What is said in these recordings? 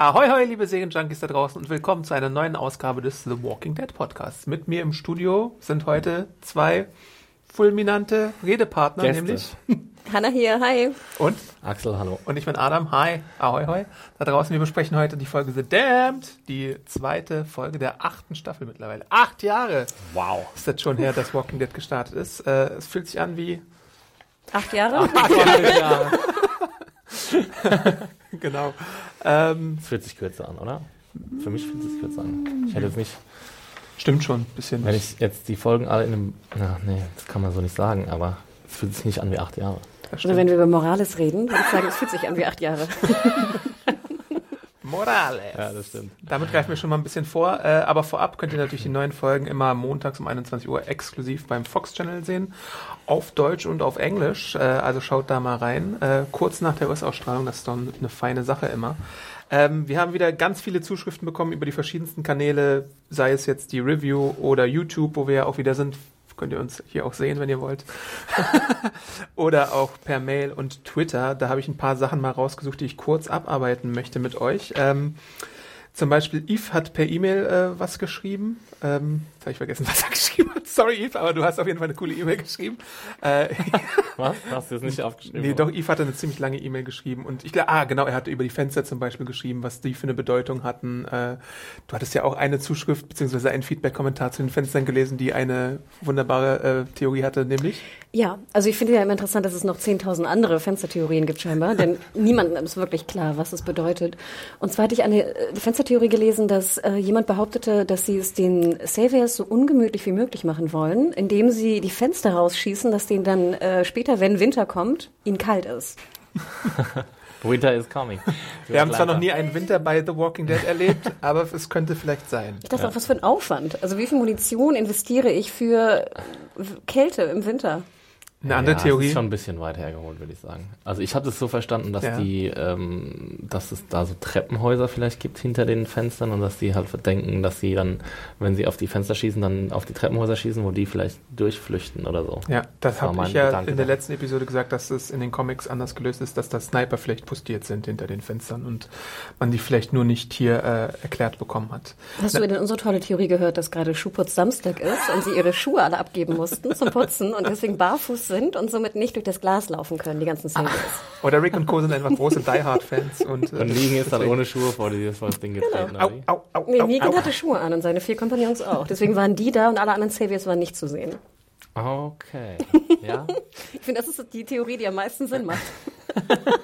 Ahoi, hoi, liebe Serienjunkies da draußen und willkommen zu einer neuen Ausgabe des The Walking Dead Podcasts. Mit mir im Studio sind heute zwei fulminante Redepartner, Gäste. nämlich Hanna hier, hi. und Axel, hallo. und ich bin Adam. Hi, ahoi, hoi. Da draußen, wir besprechen heute die Folge The Damned, die zweite Folge der achten Staffel mittlerweile. Acht Jahre Wow. ist das schon her, dass Walking Dead gestartet ist. Äh, es fühlt sich an wie Acht Jahre? genau. Ähm, Es fühlt sich kürzer an, oder? Für mich fühlt es sich kürzer an. Ich hätte jetzt nicht, stimmt schon, ein bisschen. wenn ich jetzt die Folgen alle in einem, na, nee, das kann man so nicht sagen, aber es fühlt sich nicht an wie acht Jahre. Das Also wenn wir über Morales reden, würde ich sagen, es fühlt sich an wie acht Jahre. Morales. Ja, das stimmt. Damit greifen wir schon mal ein bisschen vor. Äh, aber vorab könnt ihr natürlich die neuen Folgen immer montags um 21 Uhr exklusiv beim Fox Channel sehen. Auf Deutsch und auf Englisch. Äh, also schaut da mal rein. Äh, kurz nach der US-Ausstrahlung. Das ist dann eine feine Sache immer. Ähm, wir haben wieder ganz viele Zuschriften bekommen über die verschiedensten Kanäle. Sei es jetzt die Review oder YouTube, wo wir ja auch wieder sind. Könnt ihr uns hier auch sehen, wenn ihr wollt. oder auch per Mail und Twitter. Da habe ich ein paar Sachen mal rausgesucht, die ich kurz abarbeiten möchte mit euch. Ähm, zum Beispiel Yves hat per E-Mail äh, was geschrieben. Ähm, jetzt habe ich vergessen, was er geschrieben hat. Sorry, Yves, aber du hast auf jeden Fall eine coole E-Mail geschrieben. Äh, Was? Hast du das nicht aufgeschrieben? nee, doch, Yves hatte eine ziemlich lange E-Mail geschrieben. Und ich glaube, ah, genau, er hatte über die Fenster zum Beispiel geschrieben, was die für eine Bedeutung hatten. Äh, du hattest ja auch eine Zuschrift beziehungsweise einen Feedback-Kommentar zu den Fenstern gelesen, die eine wunderbare äh, Theorie hatte, nämlich. Ja, also ich finde ja immer interessant, dass es noch 10.000 andere Fenstertheorien gibt scheinbar, denn niemandem ist wirklich klar, was es bedeutet. Und zwar hatte ich eine äh, Fenstertheorie gelesen, dass äh, jemand behauptete, dass sie es den Saviors so ungemütlich wie möglich machen wollen, indem sie die Fenster rausschießen, dass denen dann äh, später, wenn Winter kommt, ihnen kalt ist. Winter is coming. Wir haben zwar noch nie einen Winter bei The Walking Dead erlebt, aber es könnte vielleicht sein. Ich dachte auch, was für ein Aufwand. Also wie viel Munition investiere ich für Kälte im Winter? Eine andere ja, Das Theorie. ist schon ein bisschen weit hergeholt, würde ich sagen. Also ich habe es so verstanden, dass Ja. die, ähm, dass es da so Treppenhäuser vielleicht gibt hinter den Fenstern und dass die halt denken, dass sie dann, wenn sie auf die Fenster schießen, dann auf die Treppenhäuser schießen, wo die vielleicht durchflüchten oder so. Ja, das Das habe ich ja Gedanke in der da. letzten Episode gesagt, dass es in den Comics anders gelöst ist, dass da Sniper vielleicht postiert sind hinter den Fenstern und man die vielleicht nur nicht hier äh, erklärt bekommen hat. Hast du denn unsere tolle Theorie gehört, dass gerade Schuhputz Samstag ist und sie ihre Schuhe alle abgeben mussten zum Putzen und deswegen barfuß sind und somit nicht durch das Glas laufen können, die ganzen Saviors? Oder Rick und Co. sind einfach große Die Hard-Fans und, äh, Und liegen ist dann ohne Schuhe vor, die, vor das Ding getreten. Au, oder wie? au, au, Nee, au, Negan au. hatte Schuhe an und seine vier Kompagnons auch. Deswegen waren die da und alle anderen Saviors waren nicht zu sehen. Okay. Ja? Ich finde, das ist die Theorie, die am meisten Sinn macht.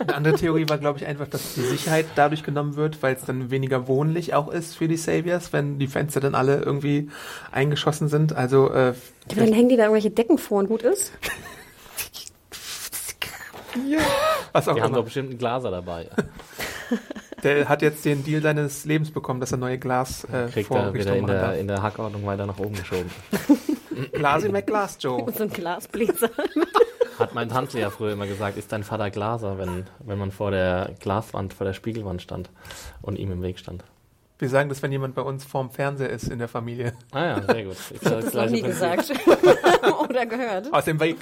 Eine andere Theorie war, glaube ich, einfach, dass die Sicherheit dadurch genommen wird, weil es dann weniger wohnlich auch ist für die Saviors, wenn die Fenster dann alle irgendwie eingeschossen sind. Also äh, Aber dann hängen die da irgendwelche Decken vor und gut ist. was auch Die haben doch immer. bestimmt einen Glaser dabei. Der hat jetzt den Deal seines Lebens bekommen, dass er neue Glas äh, Kriegt er wieder in der, in der Hackordnung weiter nach oben geschoben. Glasi McGlass, Joe. Und so ein Glasbläser. Hat mein Tante ja früher immer gesagt, ist dein Vater Glaser, wenn, wenn man vor der Glaswand, vor der Spiegelwand stand und ihm im Weg stand. Wir sagen das, wenn jemand bei uns vorm Fernseher ist in der Familie. Ah ja, sehr gut. Ist Ich habe das noch nie gesagt. Oder gehört. Aus dem Weg.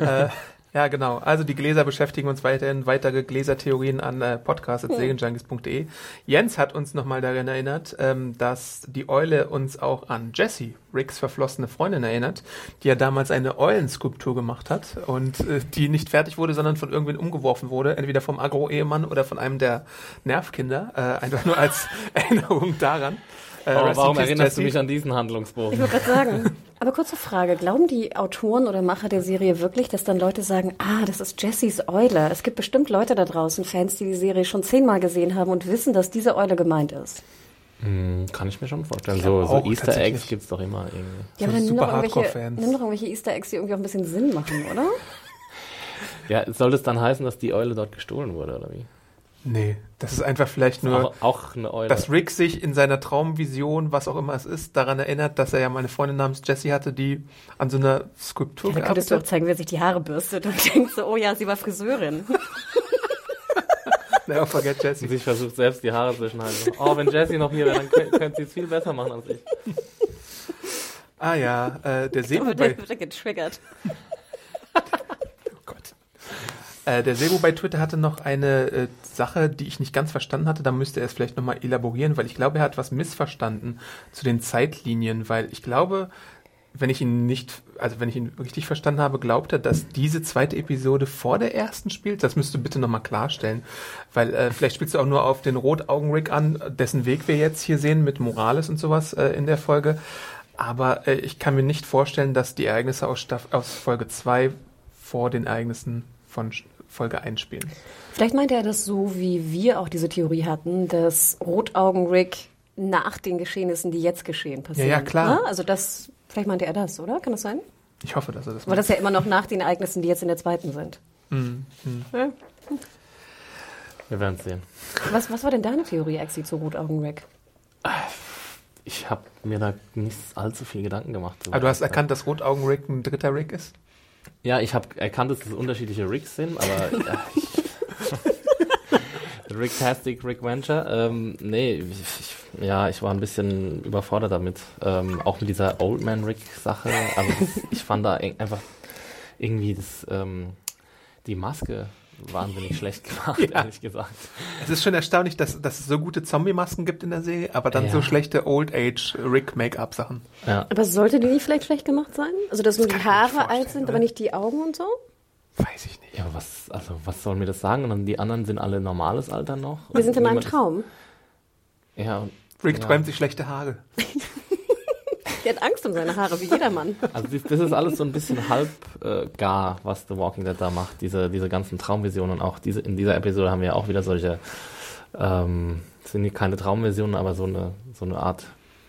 äh, ja, genau. Also die Gläser beschäftigen uns weiterhin. Weitere Gläsertheorien an äh, podcast.segenjunkies.de. Jens hat uns nochmal daran erinnert, ähm, dass die Eule uns auch an Jessie, Ricks verflossene Freundin, erinnert, die ja damals eine Eulenskulptur gemacht hat und äh, die nicht fertig wurde, sondern von irgendwen umgeworfen wurde, entweder vom Agro-Ehemann oder von einem der Nervkinder. Äh, einfach nur als Erinnerung daran. Äh, Warum, warum erinnerst du mich an diesen Handlungsbogen? Ich wollte gerade sagen. Aber kurze Frage. Glauben die Autoren oder Macher der Serie wirklich, dass dann Leute sagen, ah, das ist Jessys Eule? Es gibt bestimmt Leute da draußen, Fans, die die Serie schon zehnmal gesehen haben und wissen, dass diese Eule gemeint ist. Hm, kann ich mir schon vorstellen. So, so Easter. Eggs gibt's doch immer irgendwie. Ja, aber dann nimm doch, irgendwelche, nimm doch irgendwelche Easter Eggs, die irgendwie auch ein bisschen Sinn machen, oder? Ja, soll das dann heißen, dass die Eule dort gestohlen wurde, oder wie? Nee, das ist einfach vielleicht nur, auch, auch eine Eule. dass Rick sich in seiner Traumvision, was auch immer es ist, daran erinnert, dass er ja mal eine Freundin namens Jessie hatte, die an so einer Skulptur Da könntest du auch zeigen, wer sich die Haare bürstet und denkt so, oh ja, sie war Friseurin. Never forget Jessie. sich versucht selbst die Haare zwischenhalten. Oh, wenn Jessie noch hier wäre, dann könnt, könnte sie es viel besser machen als ich. Ah ja, äh, der bei, der wird getriggert. Äh, der Sebo bei Twitter hatte noch eine äh, Sache, die ich nicht ganz verstanden hatte. Da müsste er es vielleicht nochmal elaborieren, weil ich glaube, er hat was missverstanden zu den Zeitlinien, weil ich glaube, wenn ich ihn nicht, also wenn ich ihn richtig verstanden habe, glaubt er, dass diese zweite Episode vor der ersten spielt. Das müsst du bitte nochmal klarstellen, weil äh, vielleicht spielst du auch nur auf den Rotaugen-Rick an, dessen Weg wir jetzt hier sehen mit Morales und sowas äh, in der Folge. Aber äh, ich kann mir nicht vorstellen, dass die Ereignisse aus, Staff aus Folge 2 vor den Ereignissen von Folge 1 spielen. Vielleicht meinte er das so, wie wir auch diese Theorie hatten, dass Rotaugen-Rick nach den Geschehnissen, die jetzt geschehen, passieren. Ja, ja, klar. Ne? Also das, vielleicht meinte er das, oder? Kann das sein? Ich hoffe, dass er das Weil das ja immer noch nach den Ereignissen, die jetzt in der zweiten sind. Mhm. Ja. Wir werden es sehen. Was, was war denn deine Theorie, Exi, zu Rotaugen-Rick? Ich habe mir da nicht allzu viel Gedanken gemacht. Aber Ah, du hast erkannt, dass Rotaugen-Rick ein dritter Rick ist? Ja, ich habe erkannt, dass es unterschiedliche Rigs sind, aber ja, ich, Ricktastic, Rick Venture. Ähm, nee, ich, ich, ja, ich war ein bisschen überfordert damit. Ähm, auch mit dieser Old Man Rick Sache. Aber das, ich fand da eng- einfach irgendwie das, ähm, die Maske wahnsinnig schlecht gemacht, Ja. ehrlich gesagt. Es ist schon erstaunlich, dass, dass es so gute Zombie-Masken gibt in der Serie, aber dann Ja. so schlechte Old-Age-Rick-Make-up-Sachen. Ja. Aber sollte die nicht vielleicht schlecht gemacht sein? Also, dass nur kann die Haare alt sind, oder? aber nicht die Augen und so? Weiß ich nicht. ja, aber was, also, was soll mir das sagen? Und dann die anderen sind alle normales Alter noch? Wir sind in einem Niemand ist- Traum. Ja, und Rick Ja. träumt sich schlechte Haare. Der hat Angst um seine Haare, wie jedermann. Also das, ist alles so ein bisschen halb äh, gar, was The Walking Dead da macht. Diese, diese ganzen Traumvisionen. Auch diese, in dieser Episode haben wir ja auch wieder solche, ähm, sind keine Traumvisionen, aber so eine, so eine Art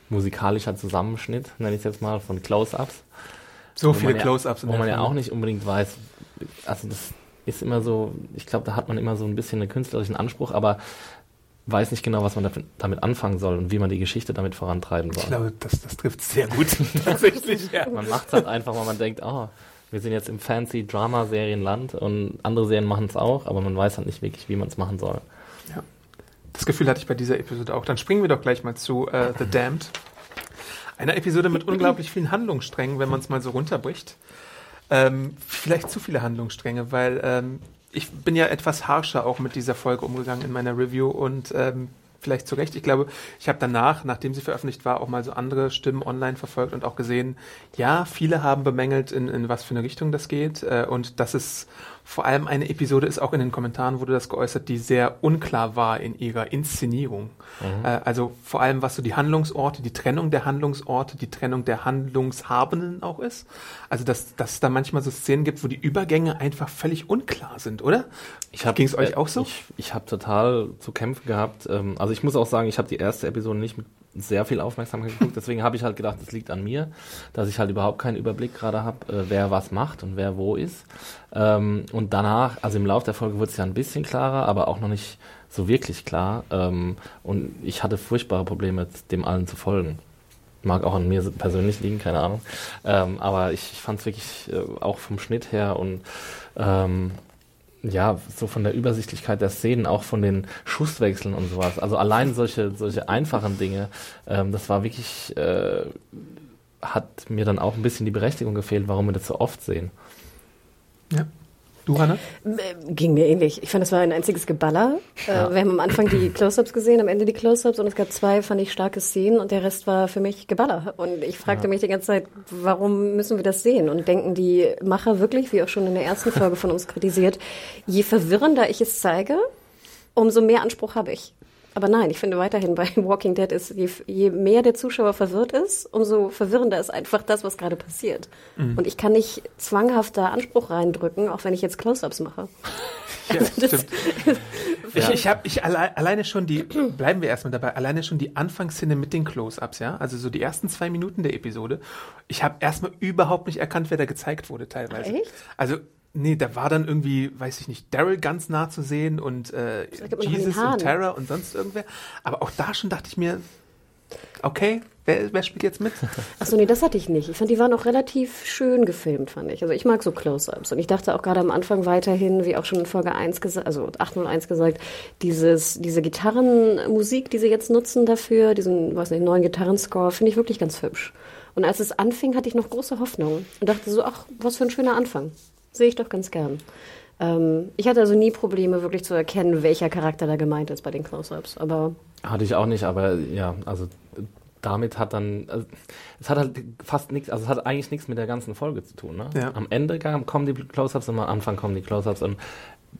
musikalischer Zusammenschnitt, nenne ich es jetzt mal, von Close-Ups. So viele ja- Close-Ups. in Wo man ja auch nicht unbedingt weiß, also das ist immer so, ich glaube, da hat man immer so ein bisschen einen künstlerischen Anspruch, aber weiß nicht genau, was man damit anfangen soll und wie man die Geschichte damit vorantreiben soll. Ich glaube, das, das trifft sehr gut. Tatsächlich, ja. Man macht es halt einfach, weil man denkt, oh, wir sind jetzt im fancy Drama-Serienland und andere Serien machen es auch, aber man weiß halt nicht wirklich, wie man es machen soll. Das Gefühl hatte ich bei dieser Episode auch. Dann springen wir doch gleich mal zu äh, The Damned. Einer Episode mit unglaublich vielen Handlungssträngen, wenn man es mal so runterbricht. Ähm, vielleicht zu viele Handlungsstränge, weil ähm, ich bin ja etwas harscher auch mit dieser Folge umgegangen in meiner Review und ähm, vielleicht zu Recht. Ich glaube, ich habe danach, nachdem sie veröffentlicht war, auch mal so andere Stimmen online verfolgt und auch gesehen, ja, viele haben bemängelt, in, in was für eine Richtung das geht äh, und dass es vor allem eine Episode ist, auch in den Kommentaren wurde das geäußert, die sehr unklar war in ihrer Inszenierung. Äh, also vor allem, was so die Handlungsorte, die Trennung der Handlungsorte, die Trennung der Handlungshabenden auch ist. Also, dass, dass es da manchmal so Szenen gibt, wo die Übergänge einfach völlig unklar sind, oder? Ging es euch äh, auch so? Ich, ich habe total zu kämpfen gehabt. Ähm, also ich muss auch sagen, ich habe die erste Episode nicht mit sehr viel Aufmerksamkeit geguckt, deswegen habe ich halt gedacht, es liegt an mir, dass ich halt überhaupt keinen Überblick gerade habe, äh, wer was macht und wer wo ist. Ähm, und danach, also im Laufe der Folge wurde es ja ein bisschen klarer, aber auch noch nicht so wirklich klar. Ähm, und ich hatte furchtbare Probleme, dem allen zu folgen. Mag auch an mir persönlich liegen, keine Ahnung. Ähm, aber ich, ich fand es wirklich äh, auch vom Schnitt her und ähm, ja, so von der Übersichtlichkeit der Szenen, auch von den Schusswechseln und sowas. Also allein solche, solche einfachen Dinge, ähm, das war wirklich, äh, hat mir dann auch ein bisschen die Berechtigung gefehlt, warum wir das so oft sehen. Ja. Du, Hanne? Äh, Ging mir ähnlich. Ich fand, das war ein einziges Geballer. Ja. Äh, wir haben am Anfang die Close-Ups gesehen, am Ende die Close-Ups und es gab zwei, fand ich, starke Szenen und der Rest war für mich Geballer. Und ich fragte Ja. mich die ganze Zeit, warum müssen wir das sehen? Und denken die Macher wirklich, wie auch schon in der ersten Folge von uns kritisiert, je verwirrender ich es zeige, umso mehr Anspruch habe ich. Aber nein, ich finde weiterhin bei Walking Dead ist, je, je mehr der Zuschauer verwirrt ist, umso verwirrender ist einfach das, was gerade passiert. Und ich kann nicht zwanghaft da Anspruch reindrücken, auch wenn ich jetzt Close-Ups mache. Ja, das- stimmt. Ich, ich habe ich alle, alleine schon die, bleiben wir erstmal dabei, alleine schon die Anfangsszene mit den Close-Ups, ja, also so die ersten zwei Minuten der Episode. Ich habe erstmal überhaupt nicht erkannt, wer da gezeigt wurde teilweise. Echt? Also Nee, da war dann irgendwie, weiß ich nicht, Daryl ganz nah zu sehen und äh, Jesus und Tara und sonst irgendwer. Aber auch da schon dachte ich mir, okay, wer, wer spielt jetzt mit? Achso, nee, das hatte ich nicht. Ich fand, die waren auch relativ schön gefilmt, fand ich. Also ich mag so Close-Ups. Und ich dachte auch gerade am Anfang weiterhin, wie auch schon in Folge 1 gesagt, also 801 gesagt, dieses, diese Gitarrenmusik, die sie jetzt nutzen dafür, diesen, weiß nicht, neuen Gitarrenscore, finde ich wirklich ganz hübsch. Und als es anfing, hatte ich noch große Hoffnung und dachte so, ach, was für ein schöner Anfang. Sehe ich doch ganz gern. Ähm, ich hatte also nie Probleme, wirklich zu erkennen, welcher Charakter da gemeint ist bei den Close-Ups. Aber Hatte ich auch nicht, aber ja, also damit hat dann, also, es hat halt fast nichts, also es hat eigentlich nichts mit der ganzen Folge zu tun. Ne? Ja. Am Ende kommen die Close-Ups und am Anfang kommen die Close-Ups und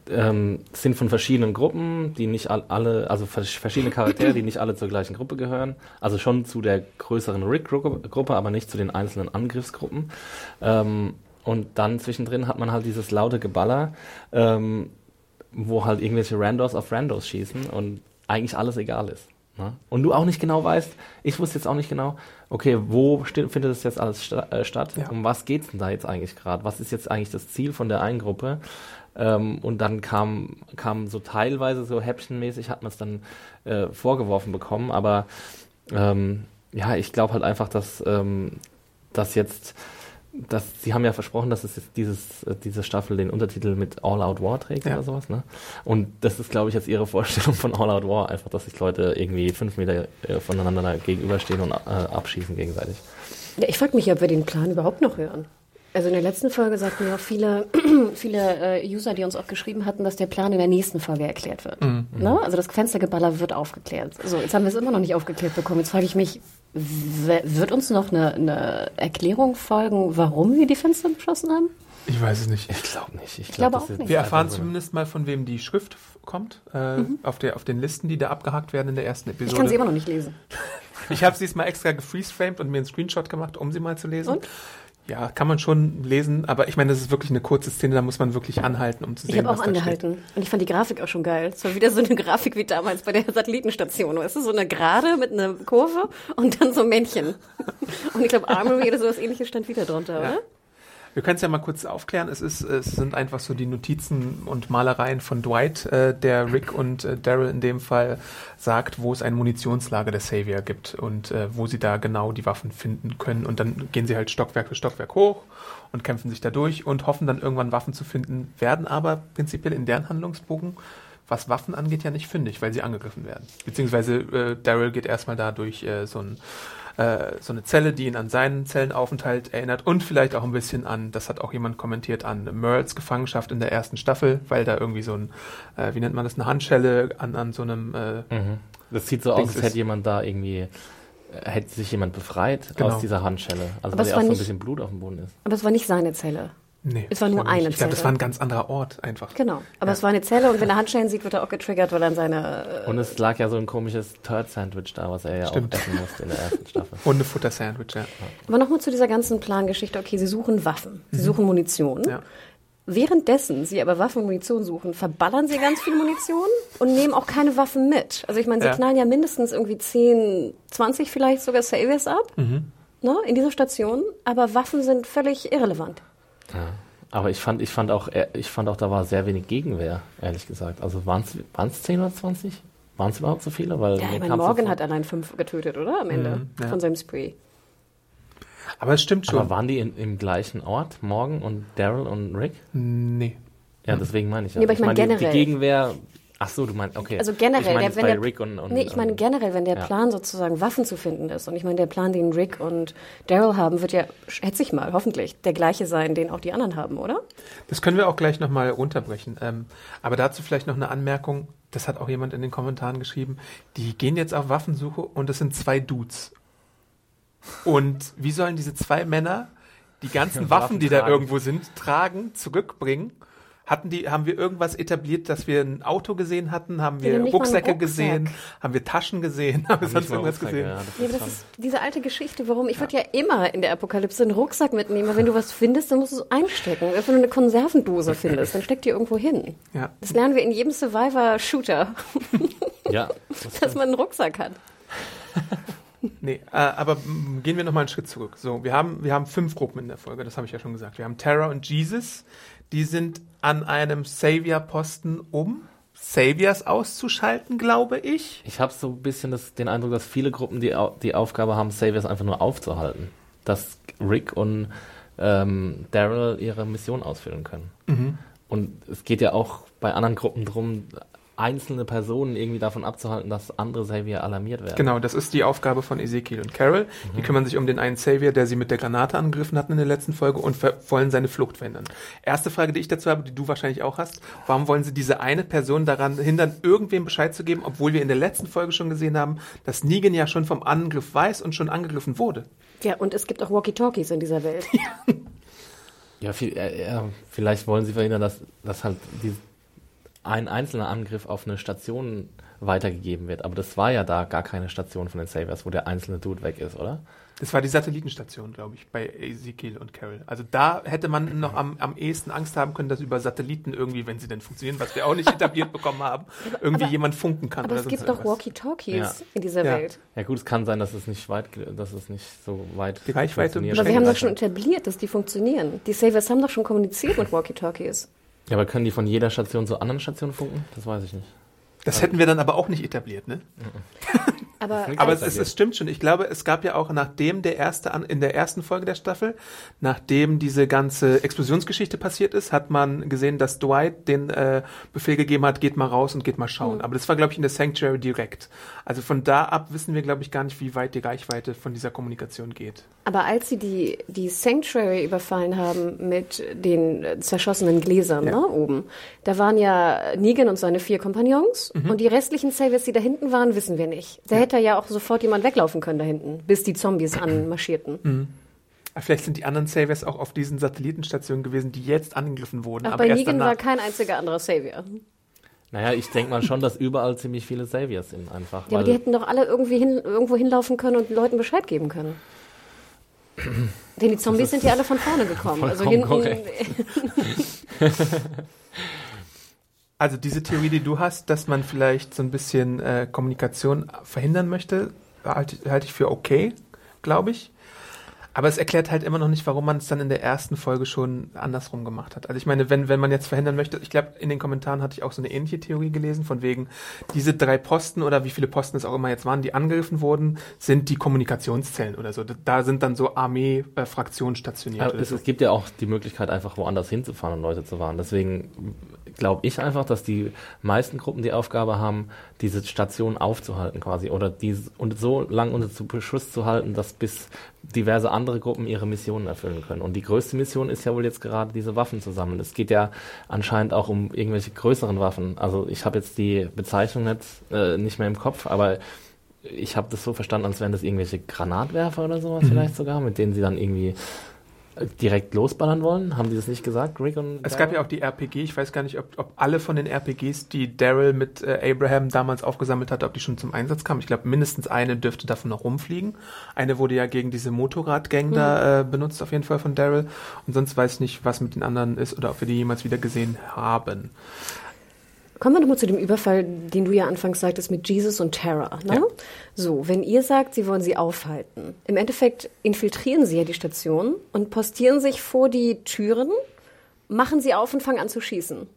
ähm, sind von verschiedenen Gruppen, die nicht all, alle, also vers- verschiedene Charaktere, die nicht alle zur gleichen Gruppe gehören. Also schon zu der größeren Rick-Gruppe, aber nicht zu den einzelnen Angriffsgruppen. Ähm, und dann zwischendrin hat man halt dieses laute Geballer, ähm, wo halt irgendwelche Randos auf Randos schießen und eigentlich alles egal ist. Ne? Und du auch nicht genau weißt, ich wusste jetzt auch nicht genau, okay, wo findet das jetzt alles sta äh, statt? Ja. Um was geht's denn da jetzt eigentlich gerade? Was ist jetzt eigentlich das Ziel von der einen Gruppe? Ähm, und dann kam, kam so teilweise so häppchenmäßig hat man es dann äh, vorgeworfen bekommen, aber ähm, ja, ich glaube halt einfach, dass, ähm, dass jetzt das, Sie haben ja versprochen, dass es jetzt dieses, äh, diese Staffel den Untertitel mit All Out War trägt Ja. oder sowas, ne? Und das ist, glaube ich, jetzt Ihre Vorstellung von All Out War, einfach, dass sich Leute irgendwie fünf Meter äh, voneinander gegenüberstehen und äh, abschießen gegenseitig. Ja, ich frage mich, ob wir den Plan überhaupt noch hören. Also in der letzten Folge sagten ja auch viele, viele äh, User, die uns auch geschrieben hatten, dass der Plan in der nächsten Folge erklärt wird. Ne? Also das Fenstergeballer wird aufgeklärt. So, jetzt haben wir es immer noch nicht aufgeklärt bekommen. Jetzt frage ich mich, wird uns noch eine, eine Erklärung folgen, warum wir die Fenster beschossen haben? Ich weiß es nicht. Ich glaube nicht. Ich, glaube das auch nicht. Wir erfahren zumindest mal, von wem die Schrift kommt, äh, auf, der, auf den Listen, die da abgehakt werden in der ersten Ich Episode. kann sie immer noch nicht lesen. Ich habe sie jetzt mal extra gefreezeframed und mir einen Screenshot gemacht, um sie mal zu lesen. Und? Ja, kann man schon lesen, aber ich meine, das ist wirklich eine kurze Szene, da muss man wirklich anhalten, um zu Ich sehen, habe auch was da steht. angehalten. Und ich fand die Grafik auch schon geil. Es war wieder so eine Grafik wie damals bei der Satellitenstation. Weißt du, so eine Gerade mit einer Kurve und dann so Männchen. Und ich glaube, Armory oder sowas ähnliches stand wieder drunter, Ja. oder? Wir können es ja mal kurz aufklären. Es, ist, es sind einfach so die Notizen und Malereien von Dwight, äh, der Rick und äh, Daryl in dem Fall sagt, wo es ein Munitionslager der Savior gibt und äh, wo sie da genau die Waffen finden können. Und dann gehen sie halt Stockwerk für Stockwerk hoch und kämpfen sich da durch und hoffen dann irgendwann Waffen zu finden, werden aber prinzipiell in deren Handlungsbogen, was Waffen angeht, ja nicht fündig, weil sie angegriffen werden. Beziehungsweise äh, Daryl geht erstmal da durch äh, so ein äh, so eine Zelle, die ihn an seinen Zellenaufenthalt erinnert und vielleicht auch ein bisschen an, das hat auch jemand kommentiert, an Merles Gefangenschaft in der ersten Staffel, weil da irgendwie so ein, äh, wie nennt man das, eine Handschelle an, an so einem, äh, Mhm. Das sieht so aus, Dings als hätte jemand da irgendwie, äh, hätte sich jemand befreit Genau. aus dieser Handschelle. Also Aber weil ja auch so ein nicht- bisschen Blut auf dem Boden ist. Aber es war nicht seine Zelle. Nee. Es war nur eine Ich glaube, das Zelle. war ein ganz anderer Ort einfach. Genau. Aber Ja. es war eine Zelle und wenn er Handschellen sieht, wird er auch getriggert, weil er an seine. Und es lag ja so ein komisches Turd-Sandwich da, was er ja Stimmt. auch essen musste in der ersten Staffel. Hundefutter-Sandwich, ja. Aber nochmal zu dieser ganzen Plangeschichte. Okay, sie suchen Waffen, sie suchen Munition. Mhm. ja. Währenddessen sie aber Waffen und Munition suchen, verballern sie ganz viel Munition und nehmen auch keine Waffen mit. Also ich meine, sie Ja. knallen ja mindestens irgendwie 10, 20 vielleicht sogar Saviors ab Mhm. ne, in dieser Station, aber Waffen sind völlig irrelevant. Aber ich fand, ich fand auch, äh, ich fand auch, da war sehr wenig Gegenwehr, ehrlich gesagt. Also waren es 10 oder 20? Waren es überhaupt so viele? Weil Ja, ich meine, so Morgan hat allein fünf getötet, oder? Am Ende Mhm, ja. von seinem Spree. Aber es stimmt schon. Aber waren die in, im gleichen Ort, Morgan und Daryl und Rick? nee. Ja, deswegen meine ich ja. Nee, aber ich meine die, die generell. Gegenwehr. Ach so, du meinst, okay. Also generell, ich meine der- wenn bei der- Rick und, und Nee, ich meine und- generell, wenn der ja. Plan sozusagen Waffen zu finden ist, und ich meine, der Plan, den Rick und Daryl haben, wird ja, schätze ich mal, hoffentlich, der gleiche sein, den auch die anderen haben, oder? Das können wir auch gleich nochmal runterbrechen. Ähm, aber dazu vielleicht noch eine Anmerkung. Das hat auch jemand in den Kommentaren geschrieben. Die gehen jetzt auf Waffensuche und es sind zwei Dudes. Und wie sollen diese zwei Männer die ganzen Waffen, Waffen die da irgendwo sind, tragen, zurückbringen? Hatten die, haben wir irgendwas etabliert, dass wir ein Auto gesehen hatten? Haben wir Rucksäcke Rucksack. gesehen? Haben wir Taschen gesehen? Haben wir sonst irgendwas Rucksack, gesehen? ja, das Nee, das ist diese alte Geschichte, warum, ich würde ja immer in der Apokalypse einen Rucksack mitnehmen, aber wenn du was findest, dann musst du es einstecken. Wenn du eine Konservendose findest, dann steck die irgendwo hin. Ja. Das lernen wir in jedem Survivor-Shooter, Ja, das dass man einen Rucksack hat. Nee, äh, aber gehen wir noch mal einen Schritt zurück. So, wir haben, wir haben fünf Gruppen in der Folge, das habe ich ja schon gesagt. Wir haben Tara und Jesus, Die sind an einem Savior-Posten, um Saviors auszuschalten, glaube ich. Ich habe so ein bisschen das, den Eindruck, dass viele Gruppen die, die Aufgabe haben, Saviors einfach nur aufzuhalten. Dass Rick und ähm, Daryl ihre Mission ausfüllen können. Mhm. Und es geht ja auch bei anderen Gruppen drum, einzelne Personen irgendwie davon abzuhalten, dass andere Savior alarmiert werden. Genau, das ist die Aufgabe von Ezekiel und Carol. Die kümmern sich um den einen Savior, der sie mit der Granate angegriffen hatten in der letzten Folge und wollen seine Flucht verhindern. Erste Frage, die ich dazu habe, die du wahrscheinlich auch hast. Warum wollen sie diese eine Person daran hindern, irgendwem Bescheid zu geben, obwohl wir in der letzten Folge schon gesehen haben, dass Negan ja schon vom Angriff weiß und schon angegriffen wurde? Ja, und es gibt auch Walkie-Talkies in dieser Welt. Ja, viel, äh, ja, vielleicht wollen sie verhindern, dass, dass halt die, ein einzelner Angriff auf eine Station weitergegeben wird. Aber das war ja da gar keine Station von den Saviors, wo der einzelne Dude weg ist, oder? Das war die Satellitenstation, glaube ich, bei Ezekiel und Carol. Also da hätte man noch am, am ehesten Angst haben können, dass über Satelliten irgendwie, wenn sie denn funktionieren, was wir auch nicht etabliert bekommen haben, irgendwie aber- jemand funken kann. Aber oder es gibt doch. Walkie-Talkies Ja. in dieser Ja. Welt. Ja gut, es kann sein, dass es nicht weit, dass es nicht so weit Die Reichweite funktioniert. Aber wir haben doch schon etabliert, dass die funktionieren. Die Saviors haben doch schon kommuniziert mit Walkie-Talkies. Ja, aber können die von jeder Station zur anderen Station funken? Das weiß ich nicht. Das hätten wir dann aber auch nicht etabliert, ne? Aber, Aber es, es stimmt schon. Ich glaube, es gab ja auch nachdem der erste an, in der ersten Folge der Staffel, nachdem diese ganze Explosionsgeschichte passiert ist, hat man gesehen, dass Dwight den äh, Befehl gegeben hat, geht mal raus und geht mal schauen. Aber das war, glaube ich, in der Sanctuary direkt. Also von da ab wissen wir, glaube ich, gar nicht, wie weit die Reichweite von dieser Kommunikation geht. aber als sie die, die Sanctuary überfallen haben mit den zerschossenen Gläsern Ja. ne, oben, da waren ja Negan und seine vier Kompagnons und die restlichen Saviors, die da hinten waren, wissen wir nicht. Da hätte ja auch sofort jemand weglaufen können da hinten, bis die Zombies anmarschierten. Aber vielleicht sind die anderen Saviors auch auf diesen Satellitenstationen gewesen, die jetzt angegriffen wurden. Auch aber bei Negan war kein einziger anderer Savior. Naja, ich denke mal schon, dass überall ziemlich viele Saviors sind einfach. Ja, aber die hätten doch alle irgendwie hin, irgendwo hinlaufen können und Leuten Bescheid geben können. Denn die Zombies sind ja alle von vorne gekommen. Also hinten. Also diese Theorie, die du hast, dass man vielleicht so ein bisschen äh, Kommunikation verhindern möchte, halte halte ich für okay, glaube ich. Aber es erklärt halt immer noch nicht, warum man es dann in der ersten Folge schon andersrum gemacht hat. Also ich meine, wenn, wenn man jetzt verhindern möchte, ich glaube, in den Kommentaren hatte ich auch so eine ähnliche Theorie gelesen, von wegen, diese drei Posten oder wie viele Posten es auch immer jetzt waren, die angegriffen wurden, sind die Kommunikationszellen oder so. Da sind dann so Armee-Fraktionen stationiert. Aber oder es, so. es gibt ja auch die Möglichkeit, einfach woanders hinzufahren und Leute zu warnen. Deswegen glaube ich einfach, dass die meisten Gruppen die Aufgabe haben, diese Station aufzuhalten quasi oder die und so lang unter Beschuss zu halten, dass bis diverse andere Gruppen ihre Missionen erfüllen können. Und die größte Mission ist ja wohl jetzt gerade diese Waffen zu sammeln. Es geht ja anscheinend auch um irgendwelche größeren Waffen. Also ich habe jetzt die Bezeichnung jetzt äh, nicht mehr im Kopf, aber ich habe das so verstanden, als wären das irgendwelche Granatwerfer oder sowas vielleicht sogar, mit denen sie dann irgendwie direkt losballern wollen. Haben die das nicht gesagt, Rick und Es gab ja auch die RPG, ich weiß gar nicht, ob, ob alle von den RPGs, die Daryl mit äh, Abraham damals aufgesammelt hatte, ob die schon zum Einsatz kamen. Ich glaube, mindestens eine dürfte davon noch rumfliegen. Eine wurde ja gegen diese Motorradgang da äh, benutzt, auf jeden Fall von Daryl. Und sonst weiß ich nicht, was mit den anderen ist oder ob wir die jemals wieder gesehen haben. Kommen wir nochmal zu dem Überfall, den du ja anfangs sagtest mit Jesus und Terra. Ne? Ja. So, wenn ihr sagt, sie wollen sie aufhalten, im Endeffekt infiltrieren sie ja die Station und postieren sich vor die Türen, machen sie auf und fangen an zu schießen.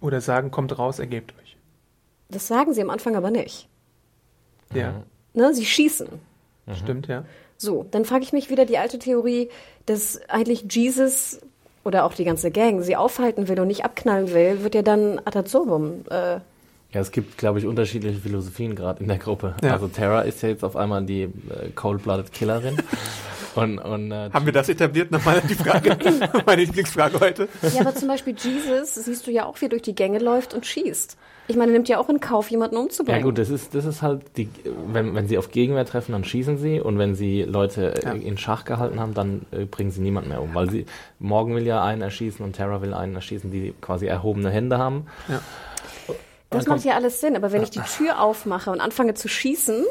Oder sagen, kommt raus, ergebt euch. Das sagen sie am Anfang aber nicht. Ja, Ne? Sie schießen. stimmt, ja. So, dann frage ich mich wieder die alte Theorie, dass eigentlich Jesus oder auch die ganze Gang sie aufhalten will und nicht abknallen will, wird ja dann absurdum. Äh, Ja, es gibt, glaube ich, unterschiedliche Philosophien gerade in der Gruppe. Ja. Also Tara ist ja jetzt auf einmal die äh, Cold-Blooded Killerin. und und äh, Haben wir das etabliert? Nochmal die Frage. Meine Lieblingsfrage heute. ja, aber zum Beispiel Jesus, siehst du ja auch, wie er durch die Gänge läuft und schießt. Ich meine, er nimmt ja auch in Kauf, jemanden ja umzubringen. gut, das ist, das ist halt die, wenn, wenn sie auf Gegenwehr treffen, dann schießen sie und wenn sie Leute äh, Ja. in Schach gehalten haben, dann äh, bringen sie niemanden mehr um. Weil sie, Morgan will ja einen erschießen und Tara will einen erschießen, die quasi erhobene Hände haben. Ja. Das macht ja alles Sinn, aber wenn ich die Tür aufmache und anfange zu schießen,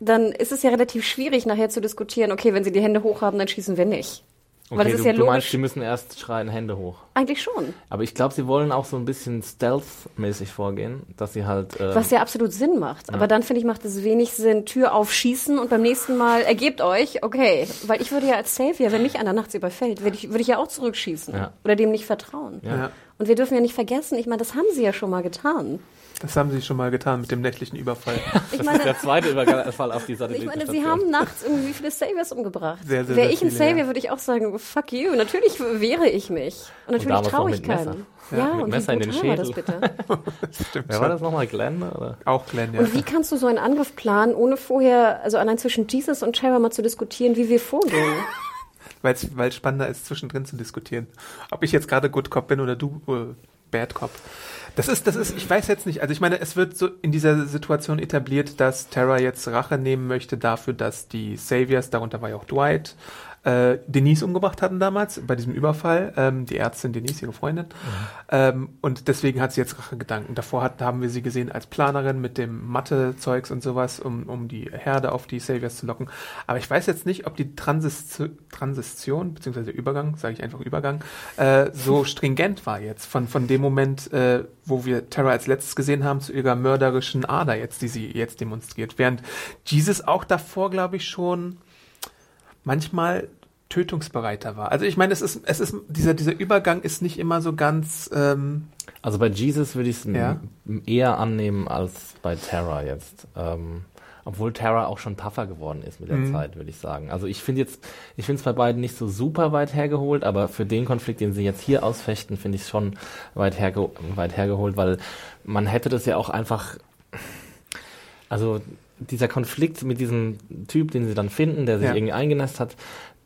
dann ist es ja relativ schwierig, nachher zu diskutieren, okay, wenn sie die Hände hoch haben, dann schießen wir nicht. Weil das Okay, ist du, ja du meinst, die müssen erst schreien, Hände hoch. Eigentlich schon. Aber ich glaube, sie wollen auch so ein bisschen stealth-mäßig vorgehen, dass sie halt. Äh, Was ja absolut Sinn macht. Aber dann finde ich, macht es wenig Sinn, Tür aufschießen und beim nächsten Mal ergebt euch, okay. Weil ich würde ja als Savior, wenn mich einer nachts überfällt, würde ich, würde ich ja auch zurückschießen. Ja. Oder dem nicht vertrauen. Ja. Und wir dürfen ja nicht vergessen, ich meine, das haben sie ja schon mal getan. Das haben sie schon mal getan mit dem nächtlichen Überfall. Ich das meine, ist der zweite Überfall auf die ich Satellitenstation. meine, sie haben nachts irgendwie wie viele Saviors umgebracht. Sehr, sehr, Wäre sehr ich ein Savior, ja. würde ich auch sagen, fuck you. Natürlich wehre ich mich. Und natürlich traue ich keinen. Ja, mit und Messer wie in den brutal war das Schädel. bitte? Stimmt Wer war das nochmal? Glenn? Oder? Auch Glenn, ja. Und wie kannst du so einen Angriff planen, ohne vorher, also allein zwischen Jesus und Shara mal zu diskutieren, wie wir vorgehen? Weil es spannender ist, zwischendrin zu diskutieren. Ob ich jetzt gerade Good Cop bin oder du äh, Bad Cop. Das ist, das ist, ich weiß jetzt nicht. Also ich meine, es wird so in dieser Situation etabliert, dass Tara jetzt Rache nehmen möchte dafür, dass die Saviors, darunter war ja auch Dwight, äh, Denise umgebracht hatten damals bei diesem Überfall, ähm, die Ärztin Denise, ihre Freundin. Ähm, und deswegen hat sie jetzt Rachegedanken. Davor hat, haben wir sie gesehen als Planerin mit dem Mathe-Zeugs und sowas, um, um die Herde auf die Saviors zu locken. Aber ich weiß jetzt nicht, ob die Transis Transition, beziehungsweise Übergang, sage ich einfach Übergang, äh, so stringent war jetzt von, von dem Moment, äh, wo wir Terra als letztes gesehen haben, zu ihrer mörderischen Ader jetzt, die sie jetzt demonstriert. Während Jesus auch davor, glaube ich, schon manchmal tötungsbereiter war. Also ich meine, es ist, es ist, dieser, dieser Übergang ist nicht immer so ganz, ähm, Also bei Jesus würde ich es Ja. eher annehmen als bei Terra jetzt. Ähm, obwohl Terra auch schon tougher geworden ist mit der Mhm. Zeit, würde ich sagen. Also ich finde jetzt, ich finde es bei beiden nicht so super weit hergeholt, aber für den Konflikt, den sie jetzt hier ausfechten, finde ich es schon weit, herge weit hergeholt, weil man hätte das ja auch einfach, also dieser Konflikt mit diesem Typ, den sie dann finden, der sich Ja. irgendwie eingenässt hat,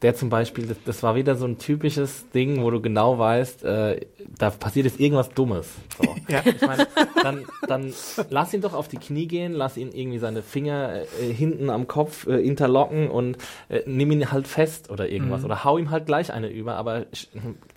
der zum Beispiel, das, das war wieder so ein typisches Ding, wo du genau weißt, äh, da passiert jetzt irgendwas Dummes. So. ja, Ich meine, dann, dann lass ihn doch auf die Knie gehen, lass ihn irgendwie seine Finger äh, hinten am Kopf äh, interlocken und äh, nimm ihn halt fest oder irgendwas. Mhm. Oder hau ihm halt gleich eine über, aber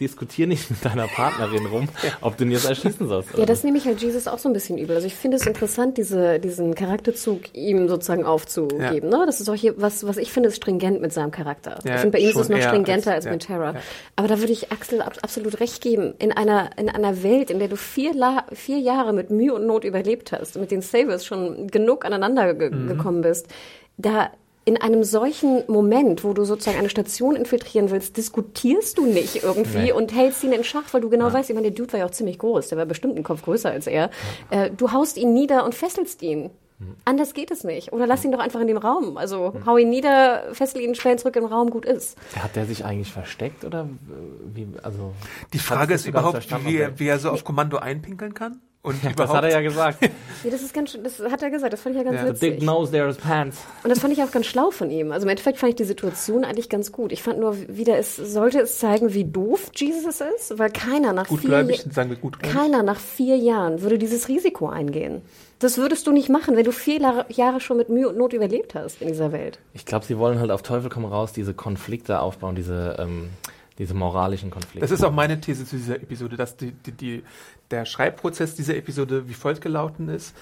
diskutier nicht mit deiner Partnerin rum, ob du ihn jetzt erschießen sollst. Ja, das nehme ich halt Jesus auch so ein bisschen übel. Also ich finde es interessant, diese, diesen Charakterzug ihm sozusagen aufzugeben. Ne? Das ist auch hier, was, was ich finde, ist stringent mit seinem Charakter. Ja, ich finde, bei ihm ist es noch stringenter als- als, mit ja, Terra. ja. Aber da würde ich Axel ab, absolut recht geben. In einer, in einer Welt, in der du vier, La vier Jahre mit Mühe und Not überlebt hast, mit den Savers schon genug aneinander ge Mhm. gekommen bist, da in einem solchen Moment, wo du sozusagen eine Station infiltrieren willst, diskutierst du nicht irgendwie Nee. und hältst ihn in Schach, weil du genau weißt, ich meine, der Dude war ja auch ziemlich groß, der war bestimmt einen Kopf größer als er. Äh, du haust ihn nieder und fesselst ihn. Anders geht es nicht. Oder lass ihn doch einfach in dem Raum. Also hau ihn nieder, fessel ihn, ihn zurück im Raum, gut ist. Hat der sich eigentlich versteckt oder wie, also. die Frage ist überhaupt, wie, er, wie er so auf Kommando einpinkeln kann. Und überhaupt, Das hat er ja gesagt. Ja, das ist ganz, schön- das hat er gesagt, das fand ich ja ganz Ja. The witzig. knows there's pants. Und das fand ich auch ganz schlau von ihm. Also im Endeffekt fand ich die Situation eigentlich ganz gut. Ich fand nur wieder, es sollte es zeigen, wie doof Jesus ist, weil keiner nach vier gutgläubig, Ja- sagen wir gutgläubig. Keiner nach vier Jahren würde dieses Risiko eingehen. Das würdest du nicht machen, wenn du vier Jahre schon mit Mühe und Not überlebt hast in dieser Welt. Ich glaube, sie wollen halt auf Teufel komm raus diese Konflikte aufbauen, diese, ähm, diese moralischen Konflikte. Das ist auch meine These zu dieser Episode, dass die, die, die, der Schreibprozess dieser Episode wie folgt gelaufen ist.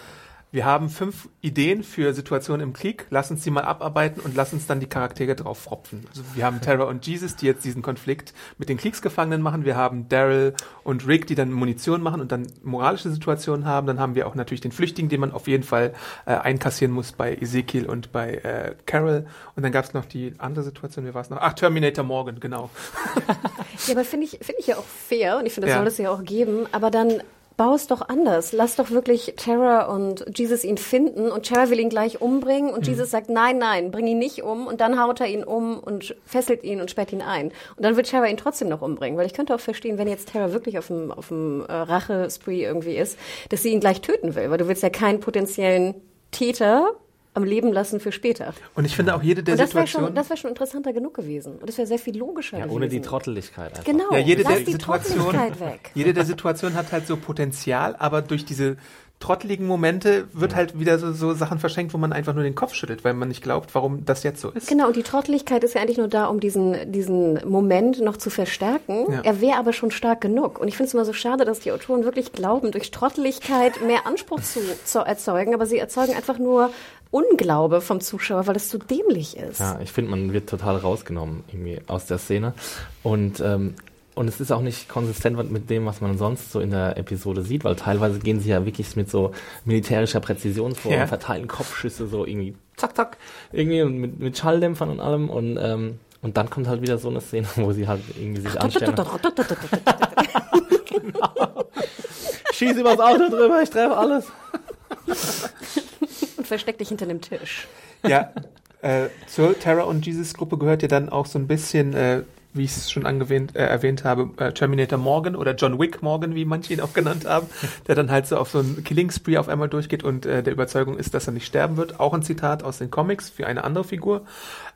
Wir haben fünf Ideen für Situationen im Krieg, lass uns die mal abarbeiten und lass uns dann die Charaktere drauf fropfen. Also wir haben Terra und Jesus, die jetzt diesen Konflikt mit den Kriegsgefangenen machen. Wir haben Daryl und Rick, die dann Munition machen und dann moralische Situationen haben. Dann haben wir auch natürlich den Flüchtigen, den man auf jeden Fall äh, einkassieren muss bei Ezekiel und bei äh, Carol. Und dann gab es noch die andere Situation, wie war es noch? Ach, Terminator Morgan, genau. Ja, aber finde ich, finde ich ja auch fair und ich finde, das Ja. soll es ja auch geben, aber dann bau es doch anders. Lass doch wirklich Terra und Jesus ihn finden und Terra will ihn gleich umbringen und Jesus sagt, nein, nein, bring ihn nicht um und dann haut er ihn um und fesselt ihn und sperrt ihn ein. Und dann wird Terra ihn trotzdem noch umbringen, weil ich könnte auch verstehen, wenn jetzt Terra wirklich auf dem, auf dem äh, Rache-Spree irgendwie ist, dass sie ihn gleich töten will, weil du willst ja keinen potenziellen Täter am Leben lassen für später. Und ich finde auch jede der Und das wäre Situationen. schon, das wäre schon interessanter genug gewesen. Und das wäre sehr viel logischer ja, gewesen. ohne die Trotteligkeit einfach. Genau. Ja, jede Lass der die Situationen, Trotteligkeit weg. jede der Situationen hat halt so Potenzial, aber durch diese trotteligen Momente wird halt wieder so, so Sachen verschenkt, wo man einfach nur den Kopf schüttelt, weil man nicht glaubt, warum das jetzt so ist. Genau, und die Trotteligkeit ist ja eigentlich nur da, um diesen, diesen Moment noch zu verstärken. Ja. Er wäre aber schon stark genug. Und ich finde es immer so schade, dass die Autoren wirklich glauben, durch Trotteligkeit mehr Anspruch zu, zu erzeugen, aber sie erzeugen einfach nur Unglaube vom Zuschauer, weil es so dämlich ist. Ja, ich finde, man wird total rausgenommen irgendwie aus der Szene. Und, ähm, und es ist auch nicht konsistent mit dem, was man sonst so in der Episode sieht, weil teilweise gehen sie ja wirklich mit so militärischer Präzision vor Ja. und verteilen Kopfschüsse so irgendwie zack, zack, irgendwie und mit, mit Schalldämpfern und allem. Und, ähm, und dann kommt halt wieder so eine Szene, wo sie halt irgendwie sich anstellen. Schieß übers Auto drüber, ich treffe alles. Und versteck dich hinter dem Tisch. Ja, äh, zur Terror und Jesus Gruppe gehört ja dann auch so ein bisschen, äh, wie ich es schon angewähnt, äh, erwähnt habe, äh, Terminator Morgan oder John Wick Morgan, wie manche ihn auch genannt haben, der dann halt so auf so einen Killing Spree auf einmal durchgeht und äh, der Überzeugung ist, dass er nicht sterben wird. Auch ein Zitat aus den Comics für eine andere Figur,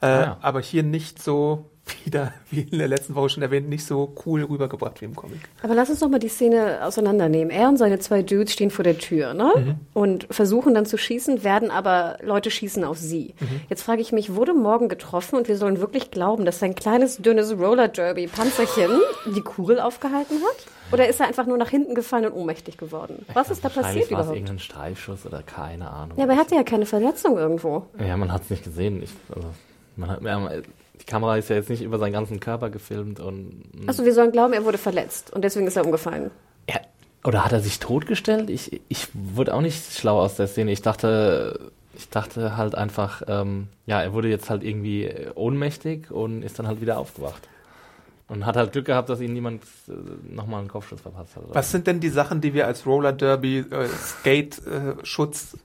äh, Ah, ja. aber hier nicht so wieder, wie in der letzten Woche schon erwähnt, nicht so cool rübergebracht wie im Comic. Aber lass uns doch mal die Szene auseinandernehmen. Er und seine zwei Dudes stehen vor der Tür ne? und versuchen dann zu schießen, werden aber Leute schießen auf sie. Jetzt frage ich mich, wurde morgen getroffen und wir sollen wirklich glauben, dass sein kleines, dünnes Roller-Derby-Panzerchen die Kugel aufgehalten hat? Oder ist er einfach nur nach hinten gefallen und ohnmächtig geworden? Was ist da passiert überhaupt? irgendein Streifschuss oder keine Ahnung. Ja, aber er hatte ja keine Verletzung irgendwo. Ja, man hat es nicht gesehen. Ich, also, man hat, Kamera ist ja jetzt nicht über seinen ganzen Körper gefilmt und. Also wir sollen glauben, er wurde verletzt und deswegen ist er umgefallen. Ja, oder hat er sich totgestellt? Ich, ich wurde auch nicht schlau aus der Szene. Ich dachte, ich dachte halt einfach, ähm, ja, er wurde jetzt halt irgendwie ohnmächtig und ist dann halt wieder aufgewacht. Und hat halt Glück gehabt, dass ihn niemand äh, nochmal einen Kopfschuss verpasst hat. oder? Was sind denn die Sachen, die wir als Roller Derby äh, Skate äh, Schutz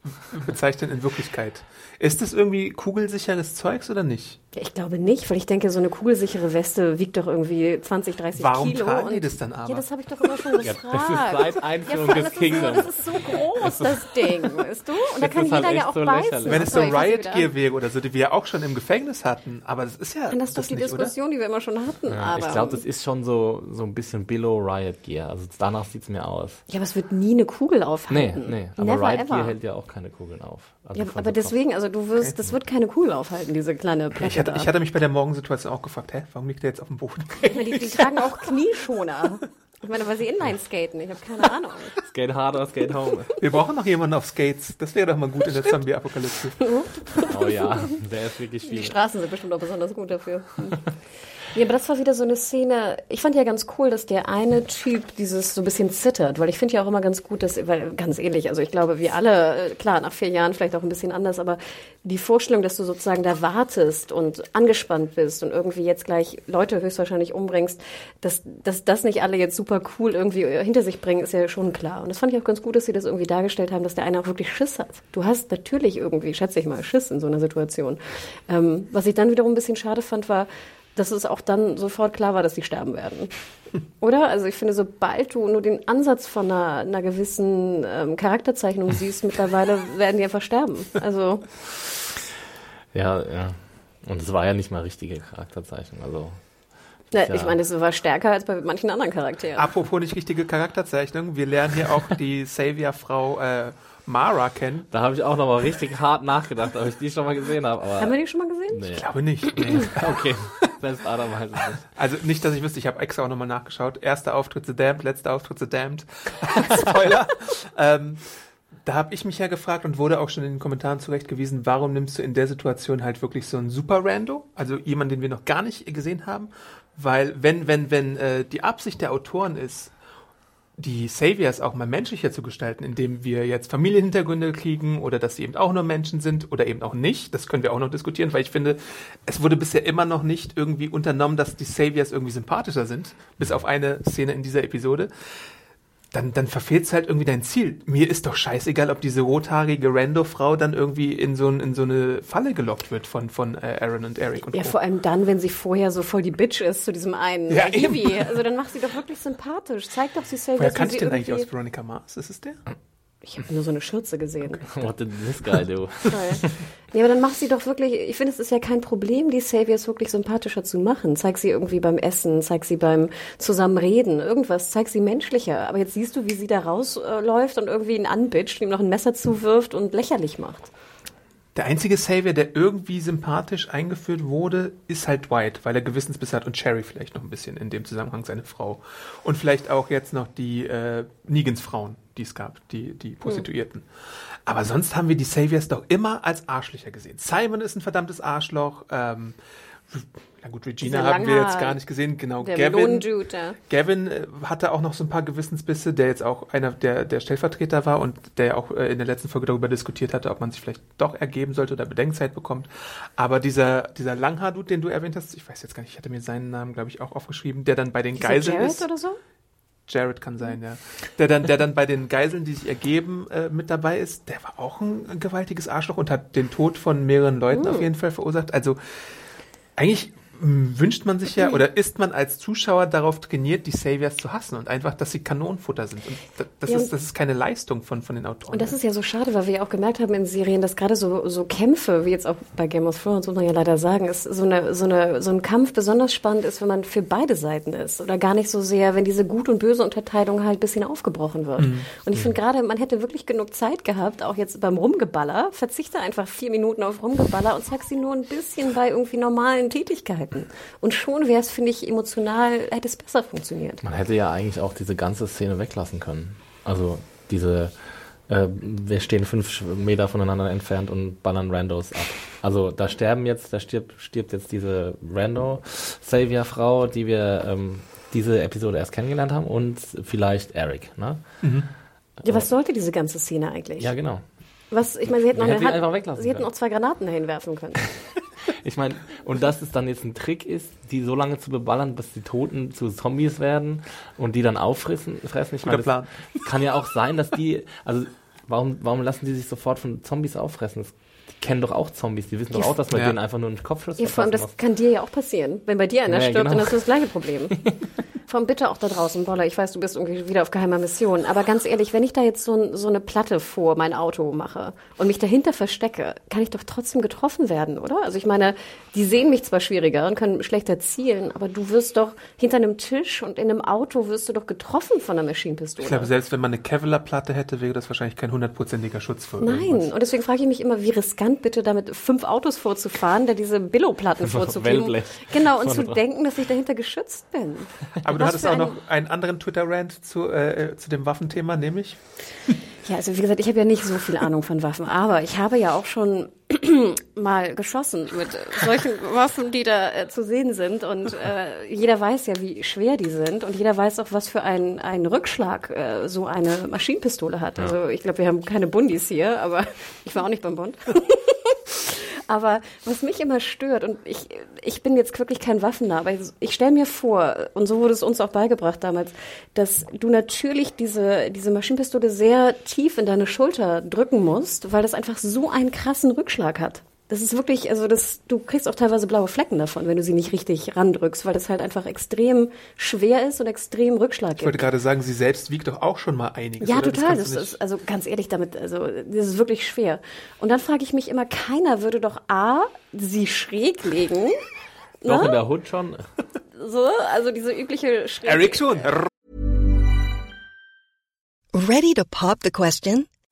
bezeichnen in Wirklichkeit? Ist das irgendwie kugelsicheres Zeugs oder nicht? Ja, ich glaube nicht, weil ich denke, so eine kugelsichere Weste wiegt doch irgendwie 20, 30 Warum Kilo. tragen die und- das dann aber? Ja, das habe ich doch immer schon Ja, gefragt. das ist seit Einführung allem, des Kingdoms. Das ist so groß, das Ding, weißt du? Und da kann ist halt jeder ja auch so beißen. Wenn es so Riot Gear wäre oder so, die wir ja auch schon im Gefängnis hatten, aber das ist ja Das ist doch die nicht, oder? Diskussion, die wir immer schon hatten. ja, aber, ich glaube, das ist schon so, so ein bisschen below Riot Gear. Also danach sieht's mir aus. ja, aber es wird nie eine Kugel Nee, aufhalten. nee. Aber Never Riot ever. Gear hält ja auch keine Kugeln auf. Also ja, aber so deswegen, also du wirst, das wird keine Kugel aufhalten, diese kleine Platte Ich hatte, da. ich hatte mich bei der Morgensituation auch gefragt, hä, warum liegt der jetzt auf dem Boden? die, die tragen auch Knieschoner. Ich meine, weil sie Inline skaten. Ich habe keine Ahnung. Skate hard or skate home. Wir brauchen noch jemanden auf Skates. Das wäre doch mal gut in der Zombie-Apokalypse. Oh ja, der ist wirklich Die viel. Straßen sind bestimmt auch besonders gut dafür. Ja, aber das war wieder so eine Szene. Ich fand ja ganz cool, dass der eine Typ dieses so ein bisschen zittert, weil ich finde ja auch immer ganz gut, dass, weil ganz ähnlich, also ich glaube, wir alle, äh, klar, nach vier Jahren vielleicht auch ein bisschen anders, aber die Vorstellung, dass du sozusagen da wartest und angespannt bist und irgendwie jetzt gleich Leute höchstwahrscheinlich umbringst, dass, dass das nicht alle jetzt super cool irgendwie äh, hinter sich bringen, ist ja schon klar. Und das fand ich auch ganz gut, dass sie das irgendwie dargestellt haben, dass der eine auch wirklich Schiss hat. Du hast natürlich irgendwie, schätze ich mal, Schiss in so einer Situation. Ähm, was ich dann wiederum ein bisschen schade fand, war, dass es auch dann sofort klar war, dass sie sterben werden. Oder? Also ich finde, sobald du nur den Ansatz von einer, einer gewissen ähm, Charakterzeichnung siehst, mittlerweile werden die einfach sterben. Also Ja, ja. Und es war ja nicht mal richtige Charakterzeichnung. Also Ja. ich meine, es war stärker als bei manchen anderen Charakteren. Apropos nicht richtige Charakterzeichnung, wir lernen hier auch die Savior-Frau äh, Mara kennen. da habe ich auch nochmal richtig hart nachgedacht, ob ich die schon mal gesehen habe. Haben wir die schon mal gesehen? nee. Ich glaube nicht. Nee. Okay, selbst Adam weiß es nicht. Also nicht, dass ich wüsste, ich habe extra auch nochmal nachgeschaut. Erster Auftritt The Damned, letzter Auftritt The Damned. Spoiler. ähm, da habe ich mich ja gefragt und wurde auch schon in den Kommentaren zurechtgewiesen, warum nimmst du in der Situation halt wirklich so einen Super Rando, also jemanden, den wir noch gar nicht gesehen haben, weil wenn wenn wenn äh, die Absicht der Autoren ist, die Saviors auch mal menschlicher zu gestalten, indem wir jetzt Familienhintergründe kriegen oder dass sie eben auch nur Menschen sind oder eben auch nicht. Das können wir auch noch diskutieren, weil ich finde, es wurde bisher immer noch nicht irgendwie unternommen, dass die Saviors irgendwie sympathischer sind, bis auf eine Szene in dieser Episode. Dann, dann verfehlt es halt irgendwie dein Ziel. Mir ist doch scheißegal, ob diese rothaarige Rando-Frau dann irgendwie in so, ein, in so eine Falle gelockt wird von, von äh, Aaron und Eric und Ja, Co. vor allem dann, wenn sie vorher so voll die Bitch ist zu diesem einen Ja, Hiwi. eben. Also dann mach sie doch wirklich sympathisch. Zeig doch sie selbst. Woher wie kannte ich denn eigentlich aus Veronica Mars? Ist es der? Ich habe nur so eine Schürze gesehen. What did this guy do? Toll. Ja, aber dann mach sie doch wirklich, ich finde, es ist ja kein Problem, die Saviors wirklich sympathischer zu machen. Zeig sie irgendwie beim Essen, zeig sie beim Zusammenreden, irgendwas, zeig sie menschlicher. Aber jetzt siehst du, wie sie da rausläuft und irgendwie ihn anbitscht, ihm noch ein Messer zuwirft und lächerlich macht. Der einzige Savior, der irgendwie sympathisch eingeführt wurde, ist halt Dwight, weil er Gewissensbiss hat und Cherry vielleicht noch ein bisschen in dem Zusammenhang seine Frau. Und vielleicht auch jetzt noch die äh, Negans Frauen, die es gab, die, die Prostituierten. Aber sonst haben wir die Saviors doch immer als Arschlöcher gesehen. Simon ist ein verdammtes Arschloch. Ähm, na gut, Regina haben wir jetzt gar nicht gesehen. Genau, Gavin. Gavin äh, hatte auch noch so ein paar Gewissensbisse, der jetzt auch einer der, der Stellvertreter war und der ja auch äh, in der letzten Folge darüber diskutiert hatte, ob man sich vielleicht doch ergeben sollte oder Bedenkzeit bekommt. Aber dieser, dieser Langhaar-Dude, den du erwähnt hast, ich weiß jetzt gar nicht, ich hatte mir seinen Namen, glaube ich, auch aufgeschrieben, der dann bei den Geiseln Jared ist. oder so? Jared kann sein, ja. Der dann, der dann bei den Geiseln, die sich ergeben, äh, mit dabei ist, der war auch ein gewaltiges Arschloch und hat den Tod von mehreren Leuten auf jeden Fall verursacht. Also eigentlich wünscht man sich ja oder ist man als Zuschauer darauf trainiert, die Saviors zu hassen und einfach, dass sie Kanonenfutter sind. Und da- das, Ja, ist, das ist keine Leistung von, von den Autoren. Und das ist ja so schade, weil wir ja auch gemerkt haben in Serien, dass gerade so, so Kämpfe, wie jetzt auch bei Game of Thrones, muss man ja leider sagen, ist so, eine, so, eine, so ein Kampf besonders spannend ist, wenn man für beide Seiten ist. Oder gar nicht so sehr, wenn diese Gut- und Böse-Unterteilung halt ein bisschen aufgebrochen wird. Und ich finde gerade, man hätte wirklich genug Zeit gehabt, auch jetzt beim Rumgeballer, verzichte einfach vier Minuten auf Rumgeballer und zeig sie nur ein bisschen bei irgendwie normalen Tätigkeiten. Und schon wäre es, finde ich, emotional, hätte es besser funktioniert. Man hätte ja eigentlich auch diese ganze Szene weglassen können. Also diese, äh, wir stehen fünf Meter voneinander entfernt und ballern Randos ab. Also da sterben jetzt, da stirbt, stirbt jetzt diese Rando-Savior-Frau, die wir ähm, diese Episode erst kennengelernt haben und vielleicht Eric, ne? Ja, was sollte diese ganze Szene eigentlich? Ja, genau. Was, ich meine, sie hätten, noch, hätte eine, sie hätten können. auch zwei Granaten dahin werfen können. Ich meine, und dass es dann jetzt ein Trick ist, die so lange zu beballern, bis die Toten zu Zombies werden und die dann auffressen. Fressen. Ich meine, Plan. das kann ja auch sein, dass die, also warum, warum lassen die sich sofort von Zombies auffressen? Das, die kennen doch auch Zombies, die wissen doch auch, dass man Ja. denen einfach nur einen Kopfschuss Ja, vor allem, das kann dir ja auch passieren. Wenn bei dir einer Ja, stirbt, genau. dann hast du das gleiche Problem. Allem bitte auch da draußen, Boller. Ich weiß, du bist irgendwie wieder auf geheimer Mission. Aber ganz ehrlich, wenn ich da jetzt so, ein, so eine Platte vor mein Auto mache und mich dahinter verstecke, kann ich doch trotzdem getroffen werden, oder? Also ich meine, die sehen mich zwar schwieriger und können schlechter zielen, aber du wirst doch hinter einem Tisch und in einem Auto wirst du doch getroffen von einer Maschinenpistole. ich glaube, selbst wenn man eine Kevlar-Platte hätte, wäre das wahrscheinlich kein hundertprozentiger Schutz für Nein, irgendwas. und deswegen frage ich mich immer, wie riskant bitte damit fünf Autos vorzufahren, da diese Billo-Platten vorzukriegen. Genau, und zu denken, dass ich dahinter geschützt bin. Aber du hattest auch noch einen anderen Twitter-Rant zu, äh, zu dem Waffenthema, nämlich? Ja, also wie gesagt, ich habe ja nicht so viel Ahnung von Waffen, aber ich habe ja auch schon mal geschossen mit solchen Waffen, die da äh, zu sehen sind. Und äh, jeder weiß ja, wie schwer die sind. Und jeder weiß auch, was für einen, einen Rückschlag äh, so eine Maschinenpistole hat. Also ich glaube, wir haben keine Bundis hier, aber ich war auch nicht beim Bund. Aber was mich immer stört, und ich, ich bin jetzt wirklich kein Waffennah, aber ich, ich stelle mir vor, und so wurde es uns auch beigebracht damals, dass du natürlich diese, diese Maschinenpistole sehr tief in deine Schulter drücken musst, weil das einfach so einen krassen Rückschlag hat. Das ist wirklich, also das, du kriegst auch teilweise blaue Flecken davon, wenn du sie nicht richtig randrückst, weil das halt einfach extrem schwer ist und extrem Rückschlag Ich wollte gibt. gerade sagen, sie selbst wiegt doch auch schon mal einiges. Ja, oder? total. Das nicht- ist, also ganz ehrlich damit, also das ist wirklich schwer. Und dann frage ich mich immer, keiner würde doch A, sie schräg legen. Doch ne? in der Hood schon. So, also diese übliche schräg. Eric schon. Ready to pop the question?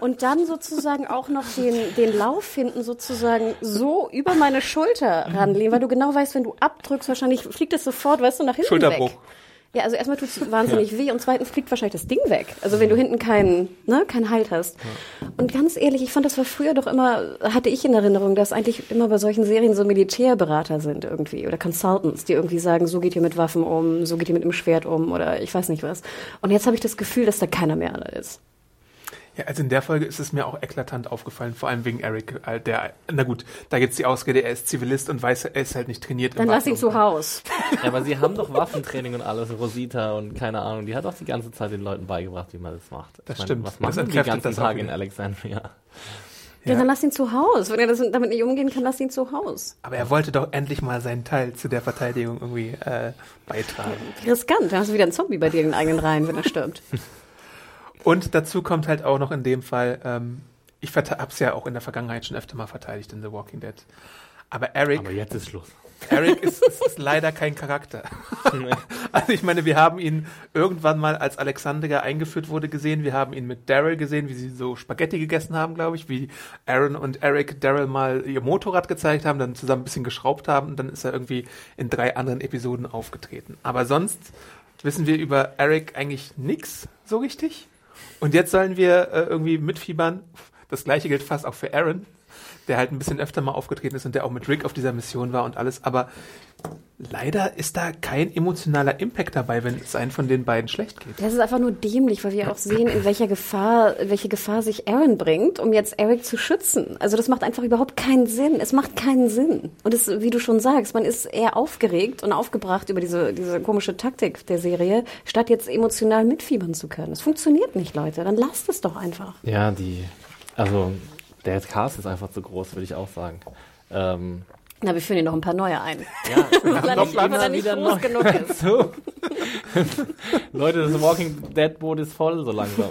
Und dann sozusagen auch noch den, den Lauf hinten sozusagen so über meine Schulter ranlegen, weil du genau weißt, wenn du abdrückst, wahrscheinlich fliegt es sofort, weißt du, nach hinten Schulterbruch. weg. Ja, also erstmal tut es wahnsinnig weh und zweitens fliegt wahrscheinlich das Ding weg. Also wenn du hinten keinen, ne, keinen Halt hast. Und ganz ehrlich, ich fand, das war früher doch immer, hatte ich in Erinnerung, dass eigentlich immer bei solchen Serien so Militärberater sind irgendwie oder Consultants, die irgendwie sagen, so geht ihr mit Waffen um, so geht ihr mit dem Schwert um oder ich weiß nicht was. Und jetzt habe ich das Gefühl, dass da keiner mehr ist. Ja, also in der Folge ist es mir auch eklatant aufgefallen, vor allem wegen Eric, äh, der, na gut, da gibt's die Ausrede, er ist Zivilist und weiß, er ist halt nicht trainiert. Dann lass ihn zu Haus. Ja, aber sie haben doch Waffentraining und alles, Rosita und keine Ahnung. Die hat doch die ganze Zeit den Leuten beigebracht, wie man das macht. Das Ich stimmt. Was Das machen die entkräftet ganzen das auch Tage in. Alexandria? Ja. dann lass ihn zu Haus. Wenn er das, damit nicht umgehen kann, lass ihn zu Haus. Aber er wollte doch endlich mal seinen Teil zu der Verteidigung irgendwie äh, beitragen. Riskant. Dann hast du wieder einen Zombie bei dir in den eigenen Reihen, wenn er stirbt. Und dazu kommt halt auch noch in dem Fall, ähm, ich verte- hab's ja auch in der Vergangenheit schon öfter mal verteidigt in The Walking Dead. Aber Eric, Aber jetzt ist Schluss. Eric ist, ist, ist leider kein Charakter. Also ich meine, wir haben ihn irgendwann mal, als Alexandria eingeführt wurde, gesehen. Wir haben ihn mit Daryl gesehen, wie sie so Spaghetti gegessen haben, glaube ich. Wie Aaron und Eric Daryl mal ihr Motorrad gezeigt haben, dann zusammen ein bisschen geschraubt haben. Und dann ist er irgendwie in drei anderen Episoden aufgetreten. Aber sonst wissen wir über Eric eigentlich nix so richtig. Und jetzt sollen wir äh, irgendwie mitfiebern. Das gleiche gilt fast auch für Aaron, der halt ein bisschen öfter mal aufgetreten ist und der auch mit Rick auf dieser Mission war und alles. Aber leider ist da kein emotionaler Impact dabei, wenn es einem von den beiden schlecht geht. Das ist einfach nur dämlich, weil wir auch sehen, in welcher Gefahr, welche Gefahr sich Aaron bringt, um jetzt Eric zu schützen. Also das macht einfach überhaupt keinen Sinn. Es macht keinen Sinn. Und es, wie du schon sagst, man ist eher aufgeregt und aufgebracht über diese, diese komische Taktik der Serie, statt jetzt emotional mitfiebern zu können. Es funktioniert nicht, Leute. Dann lasst es doch einfach. Ja, die, also der Cast ist einfach zu groß, würde ich auch sagen. Ähm, Na, wir führen hier noch ein paar neue ein. ja, Weil nicht, weil er nicht groß genug ist. so. Leute, das Walking Dead Boot ist voll so langsam.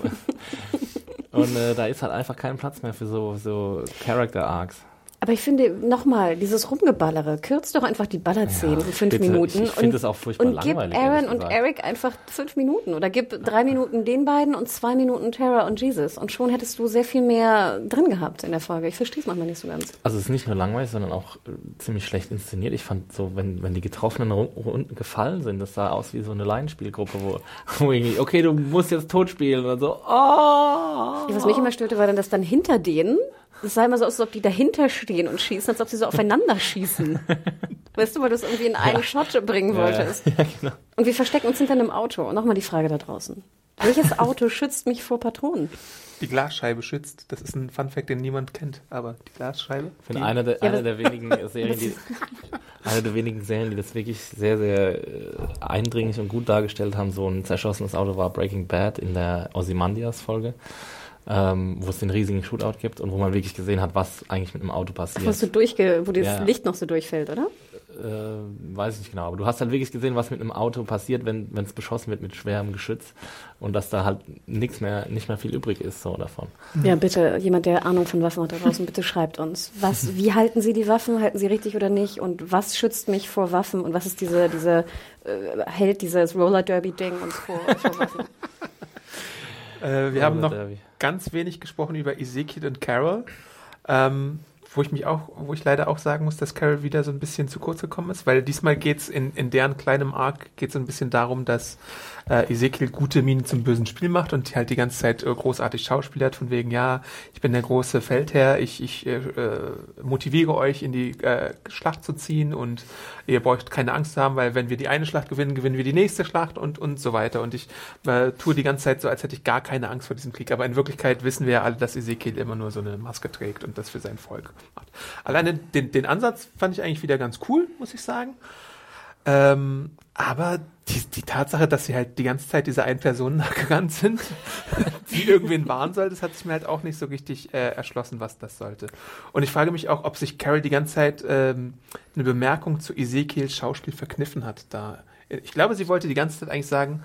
Und äh, da ist halt einfach kein Platz mehr für so, so Character Arcs. Aber ich finde, nochmal, dieses Rumgeballere, kürzt doch einfach die Ballerszenen Ja, in fünf bitte. Minuten. Ich- ich find und- das auch furchtbar Und gib langweilig, Aaron ehrlich und. Eric einfach fünf Minuten. Oder gib drei Minuten den beiden und zwei Minuten Tara und Jesus. Und schon hättest du sehr viel mehr drin gehabt in der Folge. Ich verstehe es manchmal nicht so ganz. Also es ist nicht nur langweilig, sondern auch äh, ziemlich schlecht inszeniert. Ich fand so, wenn, wenn die getroffenen Runden gefallen sind, das sah aus wie so eine Laienspielgruppe, wo, wo irgendwie, okay, du musst jetzt tot spielen und so, oh! Was mich immer störte, war dann, dass dann hinter denen, es sah immer so aus, als ob die dahinter stehen und schießen, als ob sie so aufeinander schießen. Weißt du, weil du es irgendwie in einen Shot bringen Ja, ja. wolltest. Ja, genau. Und wir verstecken uns hinter einem Auto. Und nochmal die Frage da draußen. Welches Auto schützt mich vor Patronen? Die Glasscheibe schützt. Das ist ein Funfact, den niemand kennt. Aber die Glasscheibe. Ich finde einer der, Ja, was- der wenigen Serien, die, eine der wenigen Serien, die das wirklich sehr, sehr äh, eindringlich und gut dargestellt haben, so ein zerschossenes Auto war Breaking Bad in der Ozymandias-Folge, ähm, wo es den riesigen Shootout gibt und wo man wirklich gesehen hat, was eigentlich mit einem Auto passiert. Wo, so durchge wo das Ja. Licht noch so durchfällt, oder? äh, weiß ich nicht genau, aber du hast halt wirklich gesehen, was mit einem Auto passiert, wenn es beschossen wird mit schwerem Geschütz und dass da halt nichts mehr, nicht mehr viel übrig ist so davon. Ja, bitte, jemand, der Ahnung von Waffen hat da draußen, bitte schreibt uns. Was, wie halten Sie die Waffen? Halten sie richtig oder nicht? Und was schützt mich vor Waffen? Und was ist diese, diese, äh, hält dieses Roller Derby Ding uns vor, vor Waffen? äh, wir haben noch Derby. Ganz wenig gesprochen über Ezekiel und Carol. Ähm, wo ich mich auch, wo ich leider auch sagen muss, dass Carol wieder so ein bisschen zu kurz gekommen ist, weil diesmal geht's in, in deren kleinem Arc geht's so ein bisschen darum, dass äh, Ezekiel gute Mienen zum bösen Spiel macht und halt die ganze Zeit äh, großartig schauspielert, von wegen, ja, ich bin der große Feldherr, ich, ich äh, äh, motiviere euch in die äh, Schlacht zu ziehen und ihr braucht keine Angst zu haben, weil wenn wir die eine Schlacht gewinnen, gewinnen wir die nächste Schlacht und, und so weiter. Und ich äh, tue die ganze Zeit so, als hätte ich gar keine Angst vor diesem Krieg. Aber in Wirklichkeit wissen wir ja alle, dass Ezekiel immer nur so eine Maske trägt und das für sein Volk macht. Alleine den, den Ansatz fand ich eigentlich wieder ganz cool, muss ich sagen. Ähm, aber die, die Tatsache, dass sie halt die ganze Zeit dieser einen Person nachgerannt sind, die irgendwen warnen soll, das hat sich mir halt auch nicht so richtig äh, erschlossen, was das sollte. Und ich frage mich auch, ob sich Carol die ganze Zeit ähm, eine Bemerkung zu Ezekiels Schauspiel verkniffen hat. Da, ich glaube, sie wollte die ganze Zeit eigentlich sagen,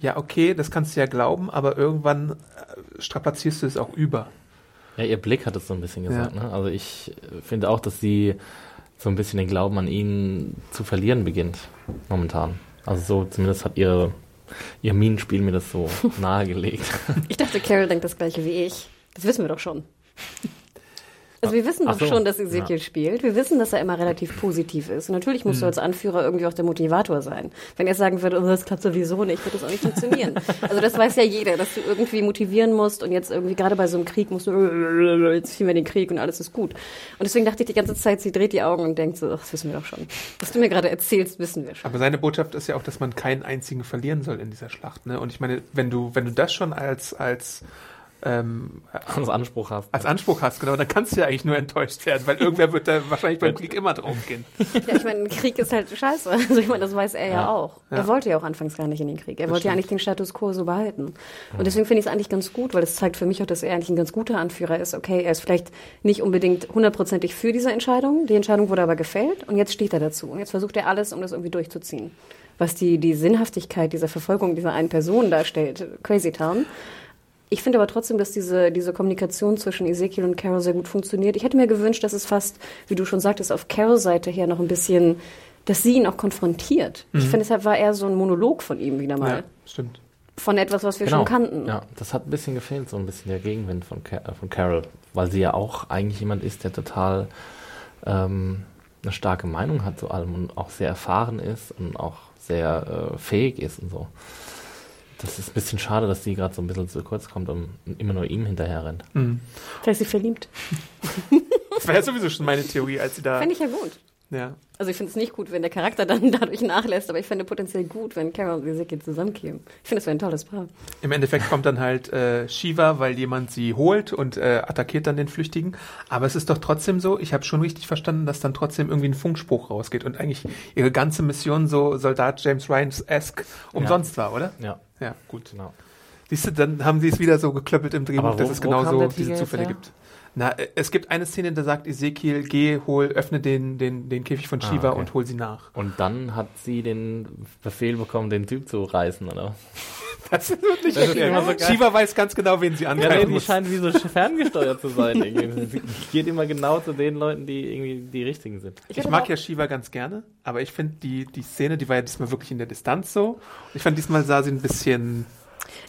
ja, okay, das kannst du ja glauben, aber irgendwann äh, strapazierst du es auch über. Ja, ihr Blick hat es so ein bisschen gesagt. Ne? Also ich finde auch, dass sie so ein bisschen den Glauben an ihn zu verlieren beginnt momentan. Also so zumindest hat ihre ihr Minenspiel mir das so nahegelegt. Ich dachte, Carol denkt das gleiche wie ich. Das wissen wir doch schon. Also wir wissen doch so. schon, dass Ezekiel spielt. Wir wissen, dass er immer relativ positiv ist. Und natürlich musst du als Anführer irgendwie auch der Motivator sein. Wenn er sagen würde, oh, das klappt sowieso nicht, wird das auch nicht funktionieren. also das weiß ja jeder, dass du irgendwie motivieren musst und jetzt irgendwie gerade bei so einem Krieg musst du, jetzt ziehen wir den Krieg und alles ist gut. Und deswegen dachte ich die ganze Zeit, sie dreht die Augen und denkt so, ach, das wissen wir doch schon. Was du mir gerade erzählst, wissen wir schon. Aber seine Botschaft ist ja auch, dass man keinen einzigen verlieren soll in dieser Schlacht. Ne? Und ich meine, wenn du, wenn du das schon als, als ähm, als Anspruch hast. als Anspruch hast, genau, dann kannst du ja eigentlich nur enttäuscht werden, weil irgendwer wird da wahrscheinlich beim Krieg immer draufgehen. Ja, ich meine, ein Krieg ist halt scheiße. Also ich meine, das weiß er ja, Ja. auch. Ja. Er wollte ja auch anfangs gar nicht in den Krieg. Er wollte ja stimmt. eigentlich den Status quo so behalten. Und deswegen finde ich es eigentlich ganz gut, weil es zeigt für mich auch, dass er eigentlich ein ganz guter Anführer ist. Okay, er ist vielleicht nicht unbedingt hundertprozentig für diese Entscheidung. Die Entscheidung wurde aber gefällt und jetzt steht er dazu. Und jetzt versucht er alles, um das irgendwie durchzuziehen. Was die, die Sinnhaftigkeit dieser Verfolgung dieser einen Person darstellt, Crazy Town. Ich finde aber trotzdem, dass diese, diese Kommunikation zwischen Ezekiel und Carol sehr gut funktioniert. Ich hätte mir gewünscht, dass es fast, wie du schon sagtest, auf Carols Seite her noch ein bisschen, dass sie ihn auch konfrontiert. Ich finde, deshalb war er so ein Monolog von ihm wieder mal. Ja, stimmt. Von etwas, was wir schon kannten. Ja, das hat ein bisschen gefehlt, so ein bisschen der Gegenwind von, Ca äh, von Carol, weil sie ja auch eigentlich jemand ist, der total ähm, eine starke Meinung hat zu allem und auch sehr erfahren ist und auch sehr äh, fähig ist und so. Das ist ein bisschen schade, dass die gerade so ein bisschen zu kurz kommt und immer nur ihm hinterher rennt. Vielleicht ist sie verliebt. Das war ja sowieso schon meine Theorie, als sie da. Fände ich ja gut. Ja. Also ich finde es nicht gut, wenn der Charakter dann dadurch nachlässt, aber ich fände potenziell gut, wenn Carol und Ezekiel zusammenkämen. Ich finde, das wäre ein tolles Paar. Im Endeffekt kommt dann halt äh, Shiva, weil jemand sie holt und äh, attackiert dann den Flüchtigen. Aber es ist doch trotzdem so, ich habe schon richtig verstanden, dass dann trotzdem irgendwie ein Funkspruch rausgeht und eigentlich ihre ganze Mission so Soldat James Ryans-esque umsonst war, oder? Ja, Ja, gut. genau. Siehst du, dann haben sie es wieder so geklöppelt im Drehbuch, Aber wo- dass es der Tiger diese jetzt Zufälle her? gibt. Na, äh, es gibt eine Szene, da sagt Ezekiel, geh, hol, öffne den, den, den Käfig von Ah, Shiva okay. und hol sie nach. Und dann hat sie den Befehl bekommen, den Typ zu reißen, oder? Das wird nicht Das ist erklärt. immer so geil. Shiva weiß ganz genau, wen sie Ja, angreifen nee, die muss. scheint wie so ferngesteuert zu sein. Irgendwie. Sie geht immer genau zu den Leuten, die irgendwie die richtigen sind. Ich mag ja Shiva ganz gerne, aber ich finde die, die Szene, die war ja diesmal wirklich in der Distanz so. Ich fand diesmal sah sie ein bisschen,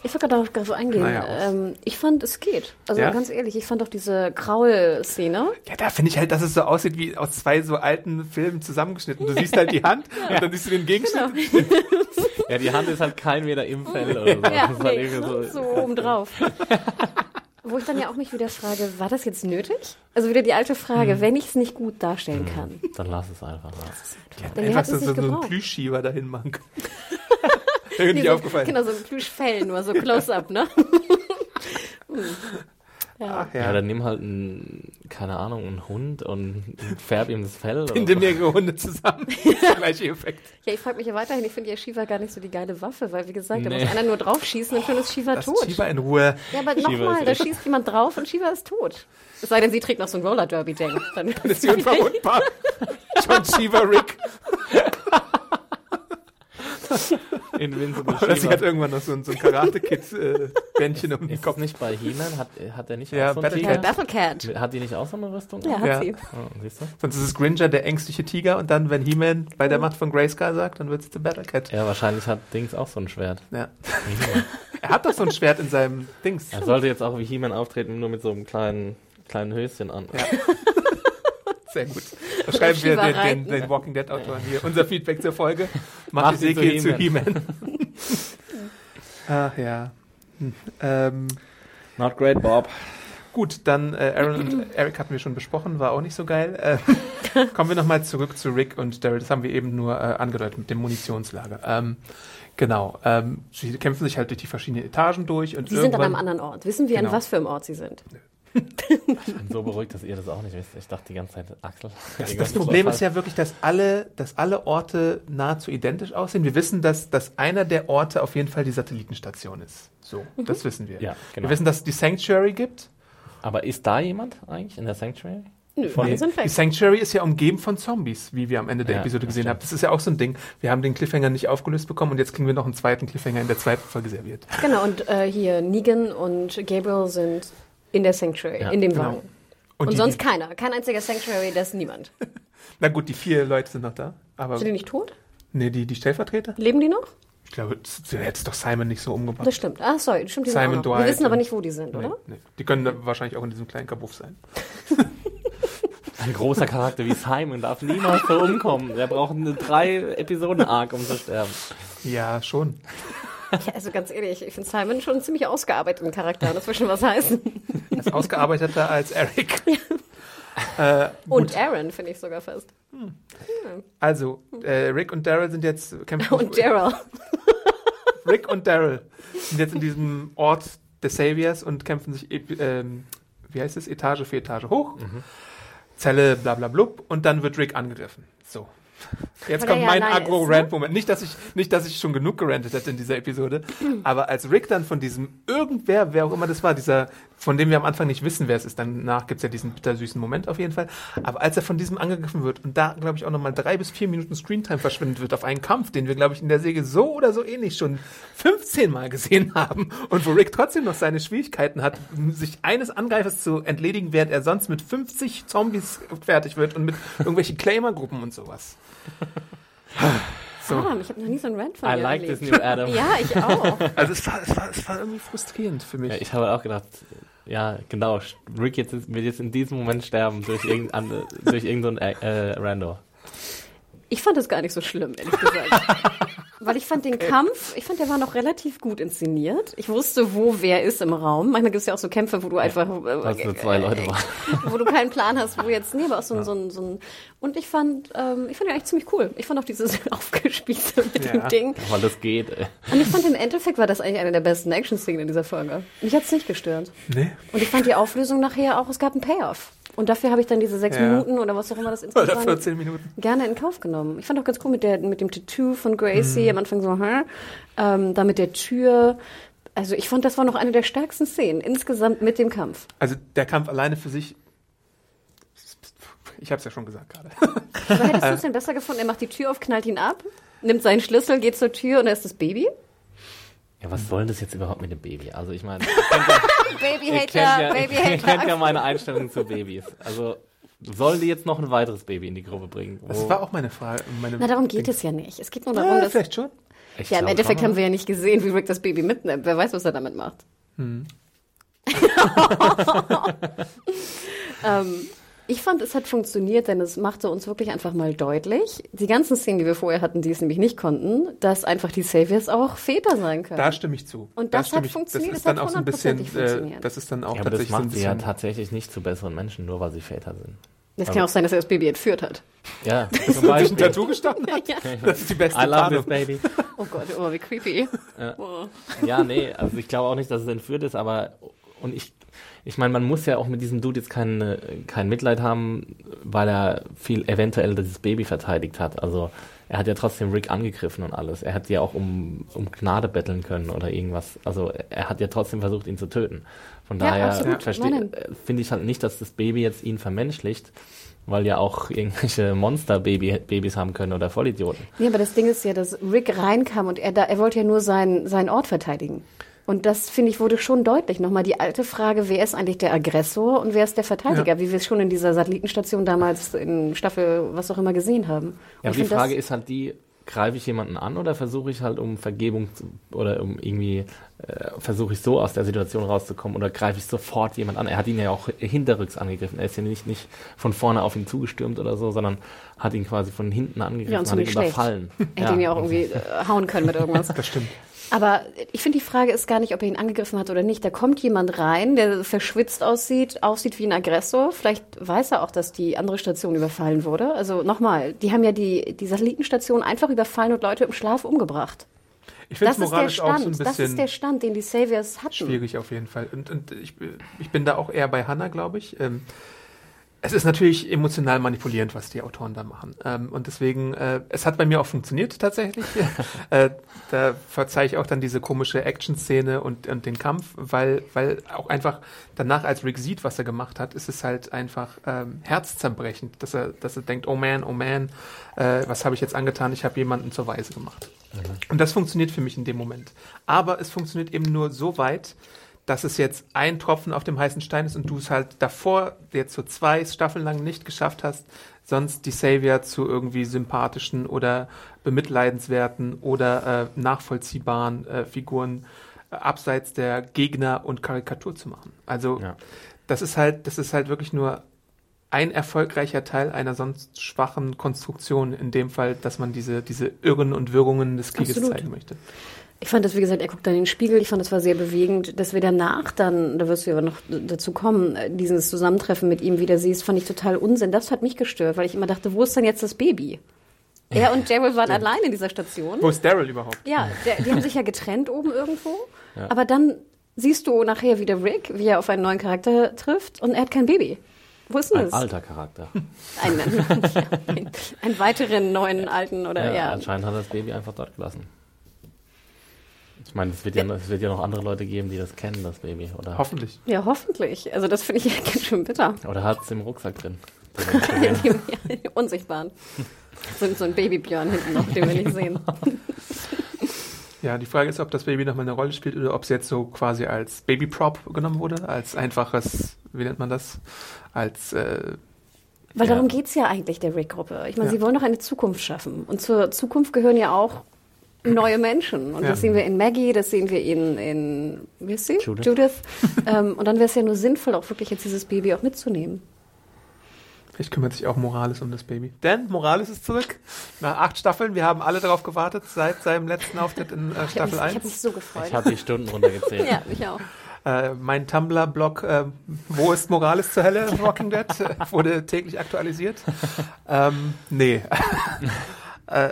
Ich wollte darauf gar so eingehen. Naja, ähm, ich fand, es geht. Also Ja? ganz ehrlich, ich fand auch diese Kraul-Szene. ja, da finde ich halt, dass es so aussieht wie aus zwei so alten Filmen zusammengeschnitten. Du siehst halt die Hand und dann siehst du den Gegenschnitt. Ja, die Hand ist halt kein Meter im Fell oder so. Ja, das ist halt nee, irgendwie so, so obendrauf. Wo ich dann ja auch mich wieder frage, war das jetzt nötig? Also wieder die alte Frage, wenn ich es nicht gut darstellen kann. Dann lass es einfach. Ja. Denn wir Einfach hatten so, es so, so einen. Plüschschieber dahin machen können. Irgendwie so, aufgefallen. Genau, so ein Plüschfell, nur so close-up, ne? ja. Ach, Ja. ja. dann nimm halt einen, keine Ahnung, einen Hund und färb ihm das Fell. So. mehrere Hunde zusammen. Das ist der gleiche Effekt. ja, ich frage mich ja weiterhin, ich finde ja Shiva gar nicht so die geile Waffe, weil wie gesagt, da Nee. muss einer nur draufschießen und schon ist Shiva Lass tot. Shiva in Ruhe. Ja, aber nochmal, ist da schießt jemand drauf und Shiva ist tot. Es sei denn, sie trägt noch so ein Roller Derby Ding. Dann Dann ist sie unverwundbar. John Shiva Rick. Invincible Oder sie hat irgendwann noch so ein, so ein Karate-Kid-Bändchen um den Kopf. nicht bei He-Man? Hat, hat er nicht Ja, auch so einen Battle Tiger? Cat. Battle Cat. Hat die nicht auch so eine Rüstung? Ja, hat Ja. sie. Oh, siehst du? Sonst ist es Gringer, der ängstliche Tiger. Und dann, wenn He-Man bei der Macht von Grayskull sagt, dann wird es der Battle Cat. Ja, wahrscheinlich hat Dings auch so ein Schwert. Ja. Er hat doch so ein Schwert in seinem Dings. Er sollte jetzt auch wie He-Man auftreten, nur mit so einem kleinen, kleinen Höschen an. Sehr gut. Da schreiben wir den, den, den Walking Dead Autoren hier. Unser Feedback zur Folge. Sie zu Ezekiel zu He-Man. Ach ja. Hm. Ähm, Not great, Bob. gut, dann äh, Aaron und Eric hatten wir schon besprochen, war auch nicht so geil. Äh, kommen wir nochmal zurück zu Rick und Daryl. Das haben wir eben nur äh, angedeutet mit dem Munitionslager. Ähm, genau. Ähm, sie kämpfen sich halt durch die verschiedenen Etagen durch. Und Die sind an einem anderen Ort. Wissen wir, Genau. an was für einem Ort sie sind? Ich bin so beruhigt, dass ihr das auch nicht wisst. Ich dachte die ganze Zeit, Axel. Das, das Problem ist ja wirklich, dass alle, dass alle Orte nahezu identisch aussehen. Wir wissen, dass, dass einer der Orte auf jeden Fall die Satellitenstation ist. So, das wissen wir. Ja, genau. Wir wissen, dass es die Sanctuary gibt. Aber ist da jemand eigentlich in der Sanctuary? Nö, Von- die sind Die weg. Sanctuary ist ja umgeben von Zombies, wie wir am Ende der Ja, Episode gesehen haben. Das ist ja auch so ein Ding. Wir haben den Cliffhanger nicht aufgelöst bekommen und jetzt kriegen wir noch einen zweiten Cliffhanger in der zweiten Folge serviert. Genau, und äh, hier Negan und Gabriel sind in der Sanctuary, Ja, in dem genau. Wagen. Und, Und sonst keiner. Kein einziger Sanctuary, das ist niemand. na gut, die vier Leute sind noch da. Aber Sind die nicht tot? nee, die, die Stellvertreter? Leben die noch? Ich glaube, du hättest doch Simon nicht so umgebracht. Das stimmt. Ah, sorry, stimmt. Die Simon sind. Dwight Wir wissen aber nicht, wo die sind, Nee, oder? nee. Die können wahrscheinlich auch in diesem kleinen Kabuff sein. Ein großer Charakter wie Simon darf niemals so umkommen. Der braucht eine drei Episoden Arc, um zu sterben. Ja, schon. Ja, also ganz ehrlich, ich finde Simon schon einen ziemlich ausgearbeiteten Charakter. Das will schon was heißen. Ist ausgearbeiteter als Eric. äh, Und Aaron, finde ich sogar fast. also, äh, Rick und Daryl sind jetzt kämpfen. Und Daryl. Rick und Daryl sind jetzt in diesem Ort des Saviors und kämpfen sich, ähm, wie heißt es, Etage für Etage hoch. Zelle, bla bla blub. Und dann wird Rick angegriffen. So. Jetzt kommt ja mein ist, ne? Agro-Rant-Moment. Nicht, dass ich, nicht, dass ich schon genug gerantet hätte in dieser Episode. Aber als Rick dann von diesem irgendwer, wer auch immer das war, dieser, von dem wir am Anfang nicht wissen, wer es ist, danach gibt's ja diesen bittersüßen Moment auf jeden Fall. Aber als er von diesem angegriffen wird und da, glaube ich, auch nochmal drei bis vier Minuten Screentime verschwindet wird auf einen Kampf, den wir, glaube ich, in der Säge so oder so ähnlich schon 15 Mal gesehen haben und wo Rick trotzdem noch seine Schwierigkeiten hat, sich eines Angreifers zu entledigen, während er sonst mit 50 Zombies fertig wird und mit irgendwelchen Claimer-Gruppen und sowas. So. Ah, ich habe noch nie so einen Rant von I dir like erlebt. this new Adam. Ja, ich auch. Also es war, es war, es war irgendwie frustrierend für mich. Ja, ich habe auch gedacht, ja, genau, Rick jetzt wird jetzt in diesem Moment sterben durch irgendein, durch irgendein äh, Rando. Ich fand das gar nicht so schlimm, ehrlich gesagt. Weil ich fand den Kampf, ich fand, der war noch relativ gut inszeniert. Ich wusste, wo wer ist im Raum. Manchmal gibt es ja auch so Kämpfe, wo du einfach, Dass äh, zwei Leute waren. wo du keinen Plan hast, wo jetzt, nee, aber auch so, ein so, ein so ein, und ich fand, ähm, ich fand den eigentlich ziemlich cool. Ich fand auch dieses Aufgespieße mit Ja. dem Ding. Weil das geht. Ey. Und ich fand im Endeffekt war das eigentlich eine der besten Action-Szenen in dieser Folge. Mich hat's nicht gestört. Nee. Und ich fand die Auflösung nachher auch, es gab einen Payoff. Und dafür habe ich dann diese sechs Ja. Minuten oder was auch immer das Oder insgesamt 14 Minuten. gerne in Kauf genommen. Ich fand auch ganz cool mit, der, mit dem Tattoo von Gracie am Anfang so, hm, ähm, da mit der Tür. Also ich fand, das war noch eine der stärksten Szenen insgesamt mit dem Kampf. Also der Kampf alleine für sich. Ich habe es ja schon gesagt gerade. Aber hättest du es denn besser gefunden? Er macht die Tür auf, knallt ihn ab, nimmt seinen Schlüssel, geht zur Tür und da ist das Baby? Ja, was soll das jetzt überhaupt mit dem Baby? Also ich meine, Baby ihr kennt ja, ihr kennt ja meine Einstellung zu Babys. Also sollen die jetzt noch ein weiteres Baby in die Gruppe bringen? Das war auch meine Frage. Meine Na, darum geht es ja nicht. Es geht nur darum, Ja, dass... vielleicht schon. Ich Ja, im Endeffekt haben wir ja nicht gesehen, wie Rick das Baby mitnimmt. Wer weiß, was er damit macht. ähm, ich fand, es hat funktioniert, denn es machte uns wirklich einfach mal deutlich, die ganzen Szenen, die wir vorher hatten, die es nämlich nicht konnten, dass einfach die Saviors auch Väter sein können. Da stimme ich zu. Und Da das stimme hat ich- funktioniert, Das ist das dann hat auch so ein bisschen. Äh, funktioniert. das ist dann auch Ja, aber das tatsächlich so ein macht sie ja tatsächlich nicht zu besseren Menschen, nur weil sie Väter sind. Es kann auch sein, dass er das Baby entführt hat. Ja, zum sich ein Beispiel. Tattoo gestochen hat. Ja. Das ist die beste I love Tarnung. this baby. Oh Gott, oh, wie creepy. Oh. Ja, nee, also ich glaube auch nicht, dass es entführt ist, aber und ich, ich meine, man muss ja auch mit diesem Dude jetzt kein, äh, kein Mitleid haben, weil er viel eventuell dieses Baby verteidigt hat. Also er hat ja trotzdem Rick angegriffen und alles. Er hätte ja auch um, um Gnade betteln können oder irgendwas. Also er hat ja trotzdem versucht, ihn zu töten. Von Ja, daher äh, finde ich halt nicht, dass das Baby jetzt ihn vermenschlicht, weil ja auch irgendwelche Monster-Babys haben können oder Vollidioten. Nee, aber das Ding ist ja, dass Rick reinkam und er da, er wollte ja nur seinen, seinen Ort verteidigen. Und das, finde ich, wurde schon deutlich. Nochmal die alte Frage, wer ist eigentlich der Aggressor und wer ist der Verteidiger? Ja. Wie wir es schon in dieser Satellitenstation damals in Staffel, was auch immer, gesehen haben. Und Ja, aber die Frage ist halt die, greife ich jemanden an oder versuche ich halt um Vergebung zu, oder um irgendwie, äh, versuche ich so aus der Situation rauszukommen oder greife ich sofort jemand an? Er hat ihn ja auch hinterrücks angegriffen. Er ist ja nicht, nicht von vorne auf ihn zugestürmt oder so, sondern hat ihn quasi von hinten angegriffen Ja, und und hat ihn schlecht. überfallen. er hätte ihn ja auch irgendwie äh, hauen können mit irgendwas. Das stimmt. Aber ich finde, die Frage ist gar nicht, ob er ihn angegriffen hat oder nicht. Da kommt jemand rein, der verschwitzt aussieht, aussieht wie ein Aggressor. Vielleicht weiß er auch, dass die andere Station überfallen wurde. Also nochmal, die haben ja die, die Satellitenstation einfach überfallen und Leute im Schlaf umgebracht. Ich finde Das es ist der moralisch auch so Stand. ein das ist bisschen der Stand, den die Saviors hatten. schwierig auf jeden Fall. Und, und ich, ich bin da auch eher bei Hannah, glaube ich. Ähm, es ist natürlich emotional manipulierend, was die Autoren da machen. Ähm, und deswegen, äh, es hat bei mir auch funktioniert tatsächlich. äh, da verzeihe ich auch dann diese komische Action-Szene und, und den Kampf, weil, weil auch einfach danach, als Rick sieht, was er gemacht hat, ist es halt einfach ähm, herzzerbrechend, dass er, dass er denkt, oh man, oh man, äh, was habe ich jetzt angetan? Ich habe jemanden zur Weise gemacht. Und das funktioniert für mich in dem Moment. Aber es funktioniert eben nur so weit, dass es jetzt ein Tropfen auf dem heißen Stein ist und du es halt davor jetzt so zwei Staffeln lang nicht geschafft hast, sonst die Savior zu irgendwie sympathischen oder bemitleidenswerten oder äh, nachvollziehbaren äh, Figuren äh, abseits der Gegner und Karikatur zu machen. Also Ja. das ist halt, das ist halt wirklich nur ein erfolgreicher Teil einer sonst schwachen Konstruktion, in dem Fall, dass man diese, diese Irren und Wirrungen des Krieges Absolut. zeigen möchte. Ich fand das, wie gesagt, er guckt dann in den Spiegel. Ich fand das war sehr bewegend. Dass wir danach dann, da wirst du aber noch dazu kommen, äh, dieses Zusammentreffen mit ihm wieder siehst, fand ich total Unsinn. Das hat mich gestört, weil ich immer dachte, wo ist denn jetzt das Baby? Er und Daryl waren allein in dieser Station. Wo ist Daryl überhaupt? Ja, der, die haben sich ja getrennt oben irgendwo. Aber dann siehst du nachher wieder Rick, wie er auf einen neuen Charakter trifft und er hat kein Baby. Wo ist denn Ein das? alter Charakter. Ein, ja, ein, einen weiteren neuen alten oder Ja, ja. Anscheinend hat er das Baby einfach dort gelassen. Ich meine, es wird, ja, es wird ja noch andere Leute geben, die das kennen, das Baby. Oder, Hoffentlich. Ja, hoffentlich. Also das finde ich ja ganz schön bitter. oder hat es im Rucksack drin. Die, die Unsichtbaren. So, so ein Babybjörn hinten noch, den wir nicht sehen. Ja, die Frage ist, ob das Baby nochmal eine Rolle spielt oder ob es jetzt so quasi als Babyprop genommen wurde, als einfaches, wie nennt man das, als äh, Weil Ja. darum geht's ja eigentlich der Rick-Gruppe. Ich meine, Ja. sie wollen doch eine Zukunft schaffen. Und zur Zukunft gehören ja auch neue Menschen. Und Ja. das sehen wir in Maggie, das sehen wir in, in wie ist sie? Judith. ähm, und dann wäre es ja nur sinnvoll, auch wirklich jetzt dieses Baby auch mitzunehmen. Vielleicht kümmert sich auch Morales um das Baby. Denn Morales ist zurück. Nach acht Staffeln. Wir haben alle darauf gewartet seit seinem letzten Auftritt in äh, Ich habe Staffel mich, ich hab mich 1. so gefreut. Ich habe die Stunden runtergezählt. ja, ich auch. Äh, mein Tumblr-Blog, äh, wo ist Morales zur Hölle, Walking Dead, wurde täglich aktualisiert. ähm, nee. äh,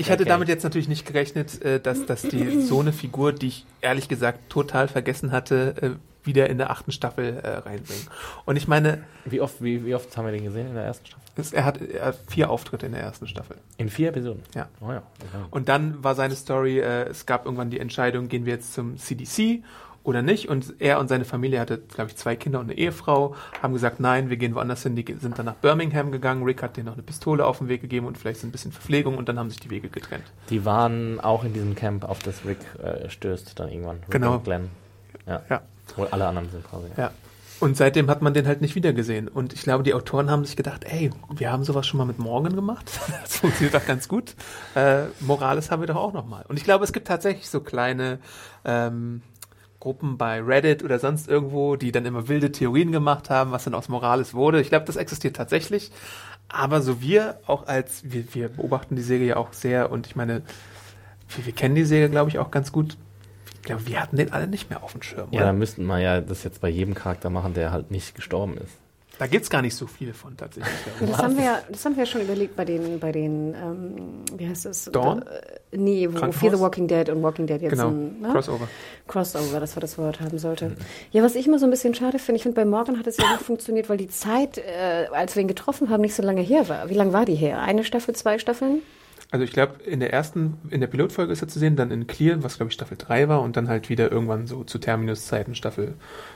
ich hatte Okay. damit jetzt natürlich nicht gerechnet, äh, dass, dass die so eine Figur, die ich ehrlich gesagt total vergessen hatte, äh, wieder in der achten Staffel äh, reinbringen. Und ich meine, Wie oft, wie, wie oft haben wir den gesehen in der ersten Staffel? es, er, hat, er hat vier Auftritte in der ersten Staffel. In vier Episoden? Ja. Oh ja. ja. Und dann war seine Story, äh, es gab irgendwann die Entscheidung, gehen wir jetzt zum CDC oder nicht. Und er und seine Familie hatte, glaube ich, zwei Kinder und eine Ehefrau, haben gesagt, nein, wir gehen woanders hin. Die sind dann nach Birmingham gegangen. Rick hat denen noch eine Pistole auf den Weg gegeben und vielleicht so ein bisschen Verpflegung und dann haben sich die Wege getrennt. Die waren auch in diesem Camp, auf das Rick äh, stößt dann irgendwann. Rick Genau. Und Glenn. Ja. Ja. Wo alle anderen sind quasi. Ja. Und seitdem hat man den halt nicht wieder gesehen. Und ich glaube, die Autoren haben sich gedacht, ey, wir haben sowas schon mal mit Morgan gemacht. Das funktioniert doch ganz gut. Äh, Morales haben wir doch auch noch mal. Und ich glaube, es gibt tatsächlich so kleine ähm, Gruppen bei Reddit oder sonst irgendwo, die dann immer wilde Theorien gemacht haben, was dann aus Morales wurde. Ich glaube, das existiert tatsächlich. Aber so wir auch als, wir, wir beobachten die Serie ja auch sehr und ich meine, wir, wir kennen die Serie, glaube ich, auch ganz gut. Ich glaube, wir hatten den alle nicht mehr auf dem Schirm. Ja, oder? dann müssten wir ja das jetzt bei jedem Charakter machen, der halt nicht gestorben ist. Da gibt's gar nicht so viele von tatsächlich. Das haben wir ja, das haben wir schon überlegt bei den, bei den, ähm, wie heißt das? Dawn? Äh, nee, wo? Fear the Walking Dead und Walking Dead jetzt genau, ein, ne? Crossover. Crossover, das war das Wort, haben sollte. Ja, was ich immer so ein bisschen schade finde, ich finde, bei Morgan hat es ja gut funktioniert, weil die Zeit, äh, als wir ihn getroffen haben, nicht so lange her war. Wie lange war die her? Eine Staffel, zwei Staffeln? Also ich glaube, in der ersten, in der Pilotfolge ist er zu sehen, dann in Clear, was glaube ich Staffel 3 war und dann halt wieder irgendwann so zu Terminuszeiten Staffel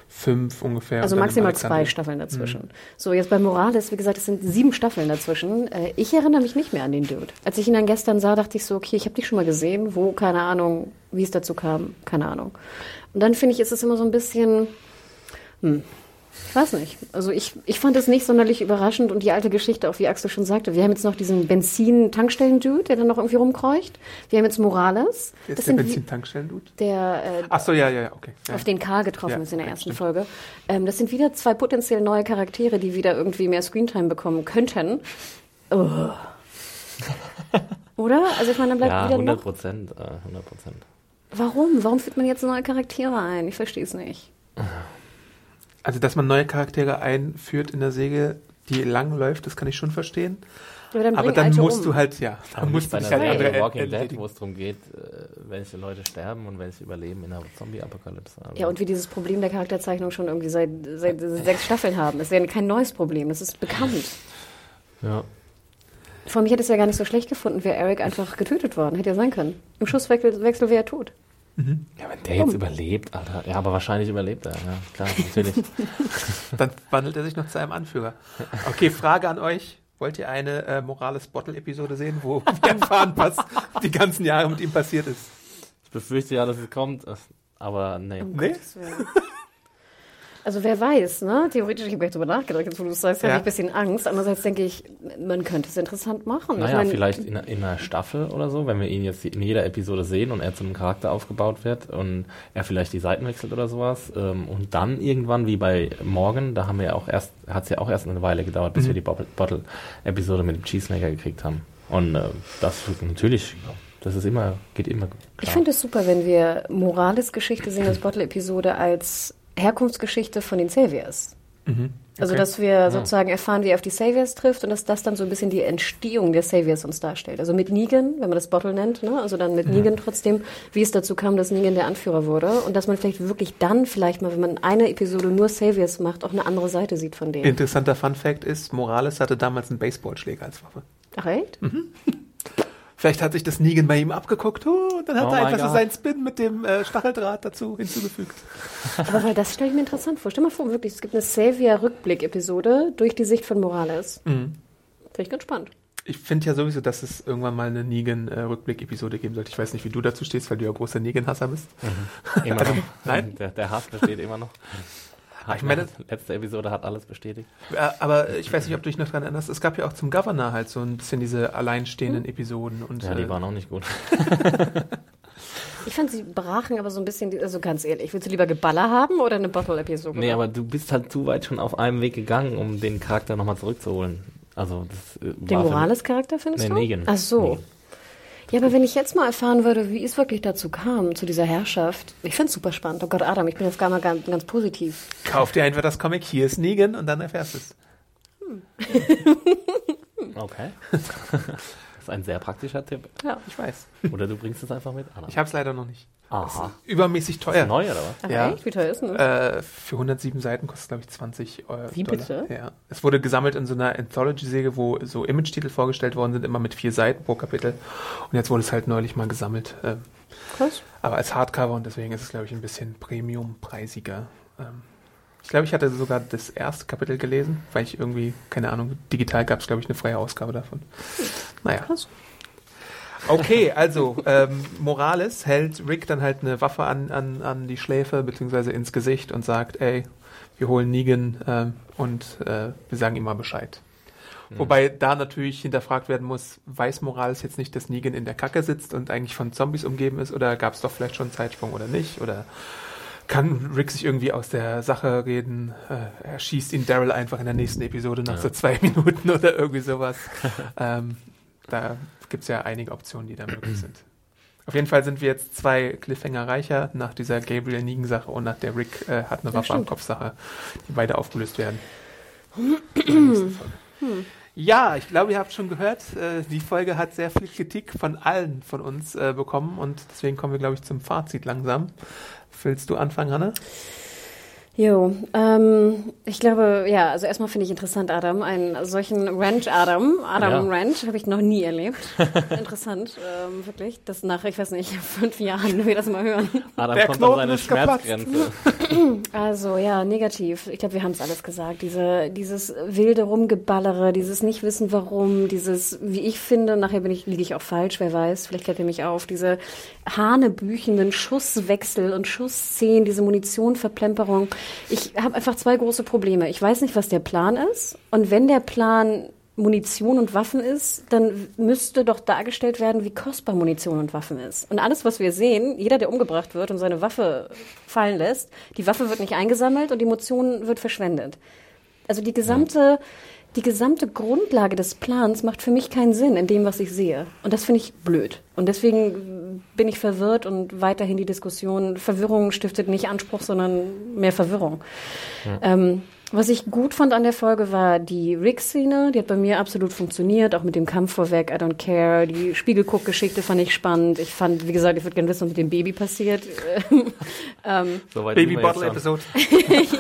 5 ungefähr. Also maximal zwei Staffeln dazwischen. So, jetzt bei Morales, wie gesagt, es sind sieben Staffeln dazwischen. Äh, ich erinnere mich nicht mehr an den Dude. Als ich ihn dann gestern sah, dachte ich so, okay, ich habe dich schon mal gesehen. Wo, keine Ahnung, wie es dazu kam, keine Ahnung. Und dann finde ich, ist es immer so ein bisschen, hm, ich weiß nicht. Also ich, ich fand es nicht sonderlich überraschend und die alte Geschichte, auch wie Axel schon sagte, wir haben jetzt noch diesen Benzin-Tankstellen-Dude, der dann noch irgendwie rumkreucht. Wir haben jetzt Morales. Jetzt Das der Benzin-Tankstellen-Dude? der äh, Ach so, ja, ja, ja, okay. Ja. auf den Karl getroffen Ja, ist in der ersten stimmt. Folge. Ähm, das sind wieder zwei potenziell neue Charaktere, die wieder irgendwie mehr Screentime bekommen könnten. Oh. Oder? Also ich meine, dann bleibt Ja, wieder 100 noch. Prozent. Äh, 100 Prozent. Warum? Warum führt man jetzt neue Charaktere ein? Ich verstehe es nicht. Also, dass man neue Charaktere einführt in der Serie, die lang läuft, das kann ich schon verstehen. Ja, dann Aber dann musst um. du halt, ja, Aber dann musst du dich halt andere Walking Dead, wo es darum geht, äh, welche Leute sterben und welche überleben in einer Zombie-Apokalypse. Ja, und wir dieses Problem der Charakterzeichnung schon irgendwie seit, seit sechs Staffeln haben. Das ist ja kein neues Problem, das ist bekannt. ja. Vor mich hätte es ja gar nicht so schlecht gefunden, wäre Eric einfach getötet worden. Hätte ja sein können. Im Schusswechsel Wechsel wäre er tot. Ja, wenn der jetzt überlebt, Alter. Ja, aber wahrscheinlich überlebt er. Ja, klar, natürlich. Dann wandelt er sich noch zu einem Anführer. Okay, Frage an euch. Wollt ihr eine äh, Morales Bottle-Episode sehen, wo wir erfahren, was die ganzen Jahre mit ihm passiert ist? ich befürchte ja, dass es kommt, aber nee. Um Nee? Also wer weiß, ne? Theoretisch, ich habe jetzt drüber nachgedacht, jetzt wo du es sagst, Ja. habe ich ein bisschen Angst. Andererseits denke ich, man könnte es interessant machen. ich Naja, mein, vielleicht in, in einer Staffel oder so, wenn wir ihn jetzt in jeder Episode sehen und er zu einem Charakter aufgebaut wird und er vielleicht die Seiten wechselt oder sowas. Ähm, und dann irgendwann, wie bei Morgan, da haben wir ja auch erst, hat es ja auch erst eine Weile gedauert, bis wir die Bottle- Bottle-Episode mit dem Cheesemaker gekriegt haben. Und äh, das natürlich, das ist immer, geht immer Ich klar. finde es super, wenn wir Morales Geschichte sehen als Bottle-Episode als Herkunftsgeschichte von den Saviors. Also, Okay. dass wir sozusagen erfahren, wie er auf die Saviors trifft und dass das dann so ein bisschen die Entstehung der Saviors uns darstellt. Also mit Negan, wenn man das Bottle nennt, ne? also dann mit Negan trotzdem, wie es dazu kam, dass Negan der Anführer wurde und dass man vielleicht wirklich dann vielleicht mal, wenn man eine Episode nur Saviors macht, auch eine andere Seite sieht von denen. Interessanter Fun Fact ist, Morales hatte damals einen Baseballschläger als Waffe. Ach echt? Vielleicht hat sich das Negan bei ihm abgeguckt oh, und dann hat Oh er einfach so seinen Spin mit dem äh, Stacheldraht dazu hinzugefügt. Aber weil das stelle ich mir interessant vor. Stell mal vor, wirklich, es gibt eine Savior-Rückblick-Episode durch die Sicht von Morales. Finde ich ganz spannend. Ich finde ja sowieso, dass es irgendwann mal eine Negan-Rückblick-Episode geben sollte. Ich weiß nicht, wie du dazu stehst, weil du ja großer Negan-Hasser bist. Immer noch. nein? Der, der Hass besteht immer noch. Hat ich meine- letzte Episode hat alles bestätigt. Aber ich weiß nicht, ob du dich noch dran erinnerst. Es gab ja auch zum Governor halt so ein bisschen diese alleinstehenden Episoden. Und, Ja, die äh, waren auch nicht gut. Ich fand, sie brachen aber so ein bisschen, also ganz ehrlich, willst du lieber Geballer haben oder eine Bottle-Episode? Nee, aber du bist halt zu weit schon auf einem Weg gegangen, um den Charakter nochmal zurückzuholen. Also das äh, Den Morales-Charakter findest Nee, du? Negan. Ach so. Negan. Ja, aber wenn ich jetzt mal erfahren würde, wie es wirklich dazu kam, zu dieser Herrschaft, ich finde es super spannend. Oh Gott, Adam, ich bin jetzt gar mal ganz, ganz positiv. Kauf dir einfach das Comic, hier ist Negan und dann erfährst du es. Okay. das ist ein sehr praktischer Tipp. Ja. Ich weiß. Oder du bringst es einfach mit. Anna. Ich habe es leider noch nicht. Aha. Übermäßig teuer. Neu oder was? Ach Ja. echt? Wie teuer ist denn das? Äh, für 107 Seiten kostet, glaube ich, 20 Euro. Wie bitte? Ja. Es wurde gesammelt in so einer Anthology-Serie, wo so Image-Titel vorgestellt worden sind, immer mit vier Seiten pro Kapitel. Und jetzt wurde es halt neulich mal gesammelt. Ähm, Krass. aber als Hardcover und deswegen ist es, glaube ich, ein bisschen Premium-preisiger. Ähm, ich glaube, ich hatte sogar das erste Kapitel gelesen, weil ich irgendwie, keine Ahnung, digital gab es, glaube ich, eine freie Ausgabe davon. Naja. Krass. Okay, also ähm, Morales hält Rick dann halt eine Waffe an, an, an die Schläfe beziehungsweise ins Gesicht und sagt, ey, wir holen Negan ähm, und äh, wir sagen ihm mal Bescheid. Wobei da natürlich hinterfragt werden muss, weiß Morales jetzt nicht, dass Negan in der Kacke sitzt und eigentlich von Zombies umgeben ist oder gab es doch vielleicht schon einen Zeitsprung oder nicht? Oder kann Rick sich irgendwie aus der Sache reden? Äh, er schießt ihn Daryl einfach in der nächsten Episode nach so zwei Minuten oder irgendwie sowas. ähm, da gibt es ja einige Optionen, die da möglich sind. Auf jeden Fall sind wir jetzt zwei Cliffhanger reicher nach dieser Gabriel Negan-Sache und nach der Rick äh, hat eine Waffe am stimmt. Kopf-Sache, die beide aufgelöst werden. Folge. Ja, ich glaube, ihr habt schon gehört, äh, die Folge hat sehr viel Kritik von allen von uns äh, bekommen und deswegen kommen wir, glaube ich, zum Fazit langsam. Willst du anfangen, Hanne? Jo, ähm, ich glaube, ja, also erstmal finde ich interessant, Adam, einen solchen Ranch-Adam, Adam Ja. Ranch, habe ich noch nie erlebt. interessant, ähm, wirklich, dass nach, ich weiß nicht, fünf Jahren wir das mal hören. Adam Der kommt an Knoten seine ist geplatzt. Schmerzgrenze. Also ja, negativ. Ich glaube, wir haben es alles gesagt. Diese, dieses wilde Rumgeballere, dieses nicht wissen warum, dieses, wie ich finde, nachher bin ich, liege ich auch falsch, wer weiß, vielleicht klärt ihr mich auf, diese hanebüchenden Schusswechsel und Schussszenen, diese Munitionverplemperung. Ich habe einfach zwei große Probleme. Ich weiß nicht, was der Plan ist. Und wenn der Plan Munition und Waffen ist, dann müsste doch dargestellt werden, wie kostbar Munition und Waffen ist. Und alles, was wir sehen, jeder, der umgebracht wird und seine Waffe fallen lässt, die Waffe wird nicht eingesammelt und die Munition wird verschwendet. Also die gesamte, die gesamte Grundlage des Plans macht für mich keinen Sinn in dem, was ich sehe. Und das finde ich blöd. Und deswegen bin ich verwirrt und weiterhin die Diskussion, Verwirrung stiftet nicht Anspruch, sondern mehr Verwirrung. Ähm, was ich gut fand an der Folge war die Rick-Szene. Die hat bei mir absolut funktioniert, auch mit dem Kampf vorweg, I don't care. Die Spiegelguck-Geschichte fand ich spannend. Ich fand, wie gesagt, ich würde gerne wissen, was mit dem Baby passiert. ähm, Soweit Baby sind wir jetzt Bottle schon. Episode.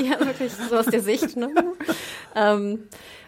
ja, wirklich so aus der Sicht. Ne? ähm,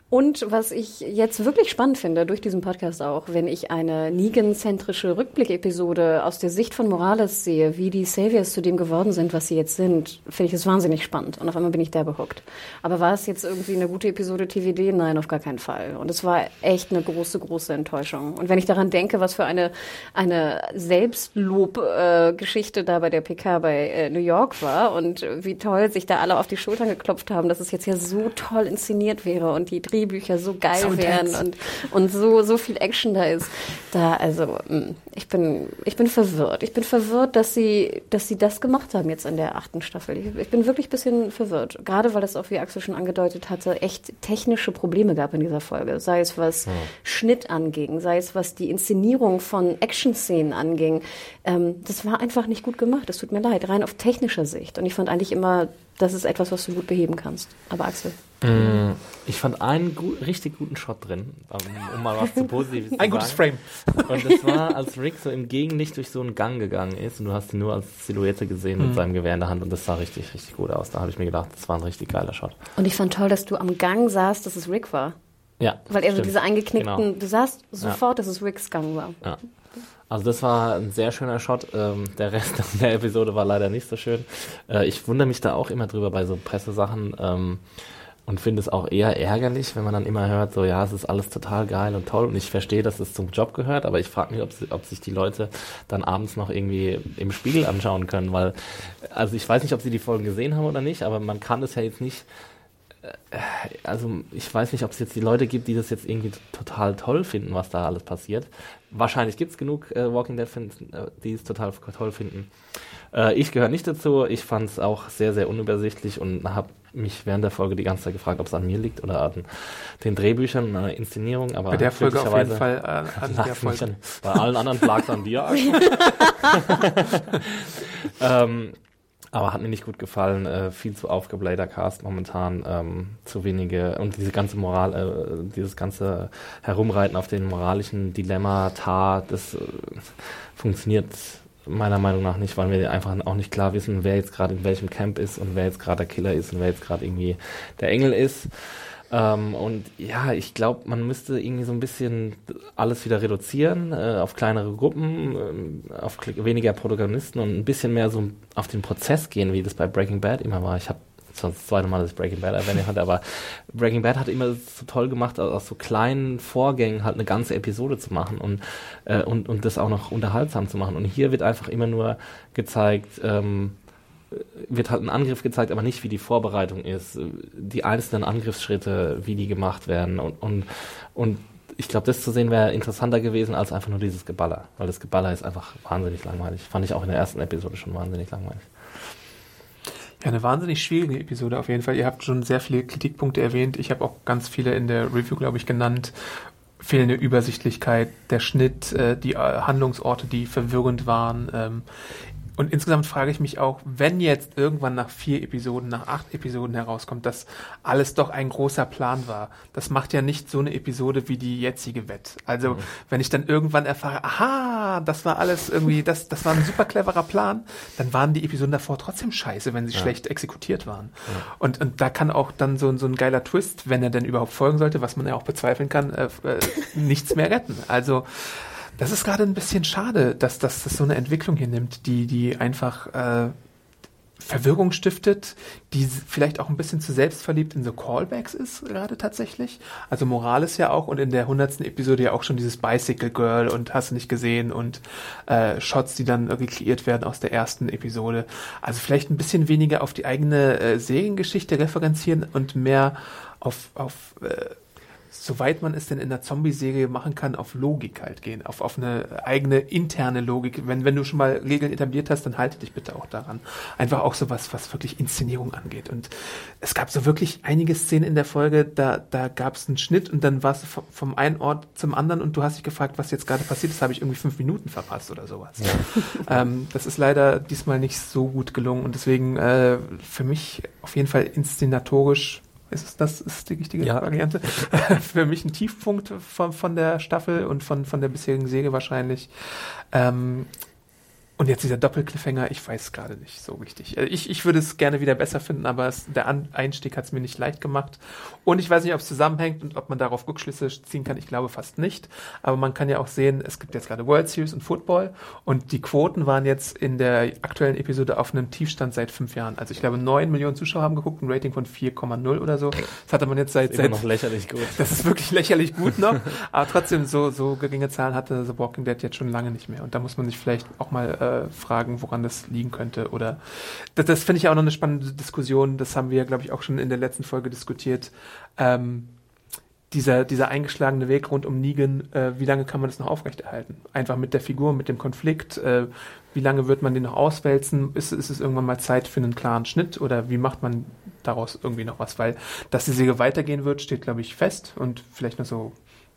und was ich jetzt wirklich spannend finde, durch diesen Podcast auch, wenn ich eine Negan-zentrische Rückblick-Episode aus der Sicht von Morales sehe, wie die Saviors zu dem geworden sind, was sie jetzt sind, finde ich es wahnsinnig spannend. Und auf einmal bin ich da behuckt. Aber war es jetzt irgendwie eine gute Episode TVD? Nein, auf gar keinen Fall. Und es war echt eine große, große Enttäuschung. Und wenn ich daran denke, was für eine, eine Selbstlob-Geschichte da bei der PK bei äh, New York war und äh, wie toll sich da alle auf die Schultern geklopft haben, dass es jetzt ja so toll inszeniert wäre und die Drehbücher so geil So wären und, und so, so viel Action da ist. Da, also, mh, ich bin, ich bin verwirrt. Ich bin verwirrt, dass sie, dass sie das gemacht haben jetzt in der achten Staffel. Ich, ich bin wirklich ein bisschen verwirrt. Gerade weil es auch, wie Axel schon angedeutet hatte, echt technische Probleme gab in dieser Folge. Sei es was Schnitt anging, sei es was die Inszenierung von Action-Szenen anging. Ähm, das war einfach nicht gut gemacht. Es tut mir leid, rein auf technischer Sicht. Und ich fand eigentlich immer das ist etwas, was du gut beheben kannst. Aber Axel. Mm, Ich fand einen gu richtig guten Shot drin, um, um mal was zu Positives zu Ein gutes sagen. Frame. Und das war, als Rick so im Gegenlicht durch so einen Gang gegangen ist und du hast ihn nur als Silhouette gesehen Mhm. mit seinem Gewehr in der Hand und das sah richtig, richtig gut aus. Da habe ich mir gedacht, das war ein richtig geiler Shot. Und ich fand toll, dass du am Gang sahst, dass es Rick war. Ja. Weil er so diese eingeknickten, Genau. du sahst sofort, dass es Ricks Gang war. Ja. Also das war ein sehr schöner Shot. Ähm, der Rest der Episode war leider nicht so schön. Äh, ich wundere mich da auch immer drüber bei so Pressesachen ähm, und finde es auch eher ärgerlich, wenn man dann immer hört, so ja, es ist alles total geil und toll und ich verstehe, dass es zum Job gehört, aber ich frage mich, ob, ob sich die Leute dann abends noch irgendwie im Spiegel anschauen können, weil, also ich weiß nicht, ob sie die Folgen gesehen haben oder nicht, aber man kann das ja jetzt nicht also ich weiß nicht, ob es jetzt die Leute gibt, die das jetzt irgendwie total toll finden, was da alles passiert. Wahrscheinlich gibt es genug äh, Walking Dead Fans, äh, die es total toll finden. Äh, ich gehöre nicht dazu. Ich fand es auch sehr, sehr unübersichtlich und habe mich während der Folge die ganze Zeit gefragt, ob es an mir liegt oder an den Drehbüchern und an der Inszenierung. Aber Bei der Folge auf jeden Fall äh, an der Folge. an- Bei allen anderen lag es an dir. Ähm, aber hat mir nicht gut gefallen. Äh, viel zu aufgeblähter Cast momentan. Ähm, zu wenige. Und diese ganze Moral, äh, dieses ganze Herumreiten auf den moralischen Dilemma, Tar, das äh, funktioniert meiner Meinung nach nicht, weil wir einfach auch nicht klar wissen, wer jetzt gerade in welchem Camp ist und wer jetzt gerade der Killer ist und wer jetzt gerade irgendwie der Engel ist. Ähm, und ja, ich glaube, man müsste irgendwie so ein bisschen alles wieder reduzieren äh, auf kleinere Gruppen, ähm, auf weniger Protagonisten und ein bisschen mehr so auf den Prozess gehen, wie das bei Breaking Bad immer war. Ich habe sonst das zweite Mal, ich Breaking Bad erwähnt hatte, aber Breaking Bad hat immer so toll gemacht, aus so kleinen Vorgängen halt eine ganze Episode zu machen und, äh, und, und das auch noch unterhaltsam zu machen. Und hier wird einfach immer nur gezeigt, ähm, wird halt ein Angriff gezeigt, aber nicht wie die Vorbereitung ist, die einzelnen Angriffsschritte, wie die gemacht werden und und, und ich glaube, das zu sehen wäre interessanter gewesen als einfach nur dieses Geballer, weil das Geballer ist einfach wahnsinnig langweilig. Fand ich auch in der ersten Episode schon wahnsinnig langweilig. Ja, eine wahnsinnig schwierige Episode auf jeden Fall. Ihr habt schon sehr viele Kritikpunkte erwähnt. Ich habe auch ganz viele in der Review, glaube ich, genannt. Fehlende Übersichtlichkeit, der Schnitt, äh, die äh, Handlungsorte, die verwirrend waren. Ähm, und insgesamt frage ich mich auch, wenn jetzt irgendwann nach vier Episoden, nach acht Episoden herauskommt, dass alles doch ein großer Plan war. Das macht ja nicht so eine Episode wie die jetzige Wett. Also, wenn ich dann irgendwann erfahre, aha, das war alles irgendwie, das, das war ein super cleverer Plan, dann waren die Episoden davor trotzdem scheiße, wenn sie schlecht exekutiert waren. Und, und da kann auch dann so, so ein geiler Twist, wenn er denn überhaupt folgen sollte, was man ja auch bezweifeln kann, äh, äh, nichts mehr retten. Also, das ist gerade ein bisschen schade, dass, dass das so eine Entwicklung hier nimmt, die, die einfach äh, Verwirrung stiftet, die vielleicht auch ein bisschen zu selbstverliebt in so Callbacks ist, gerade tatsächlich. Also Morales ja auch und in der hundertsten Episode ja auch schon dieses Bicycle Girl und hast du nicht gesehen und äh, Shots, die dann irgendwie kreiert werden aus der ersten Episode. Also vielleicht ein bisschen weniger auf die eigene äh, Seriengeschichte referenzieren und mehr auf, auf äh, soweit man es denn in der Zombie-Serie machen kann, auf Logik halt gehen, auf, auf eine eigene interne Logik. Wenn, wenn du schon mal Regeln etabliert hast, dann halte dich bitte auch daran. Einfach auch sowas, was wirklich Inszenierung angeht. Und es gab so wirklich einige Szenen in der Folge, da, da gab es einen Schnitt und dann warst du vom, vom einen Ort zum anderen und du hast dich gefragt, was jetzt gerade passiert ist, habe ich irgendwie fünf Minuten verpasst oder sowas. ähm, das ist leider diesmal nicht so gut gelungen und deswegen äh, für mich auf jeden Fall inszenatorisch ist es das ist die richtige Ja. Variante? Für mich ein Tiefpunkt von, von der Staffel und von, von der bisherigen Serie wahrscheinlich. Ähm, und jetzt dieser Doppelcliffhanger, ich weiß gerade nicht so richtig. Äh, Ich, ich würde es gerne wieder besser finden, aber es, der An Einstieg hat es mir nicht leicht gemacht. Und ich weiß nicht, ob es zusammenhängt und ob man darauf Rückschlüsse ziehen kann. Ich glaube fast nicht. Aber man kann ja auch sehen, es gibt jetzt gerade World Series und Football und die Quoten waren jetzt in der aktuellen Episode auf einem Tiefstand seit fünf Jahren. Also ich glaube, neun Millionen Zuschauer haben geguckt, ein Rating von 4,0 oder so. Das hatte man jetzt seit, Immer seit noch lächerlich gut. das ist wirklich lächerlich gut noch, aber trotzdem so, so geringe Zahlen hatte The Walking Dead jetzt schon lange nicht mehr. Und da muss man sich vielleicht auch mal äh, fragen, woran das liegen könnte. Oder das, das finde ich auch noch eine spannende Diskussion. Das haben wir, glaube ich, auch schon in der letzten Folge diskutiert. Ähm, dieser, dieser eingeschlagene Weg rund um Negan, äh, wie lange kann man das noch aufrechterhalten? Einfach mit der Figur, mit dem Konflikt, äh, wie lange wird man den noch auswälzen? Ist, ist es irgendwann mal Zeit für einen klaren Schnitt oder wie macht man daraus irgendwie noch was? Weil, dass die Serie weitergehen wird, steht, glaube ich, fest und vielleicht noch so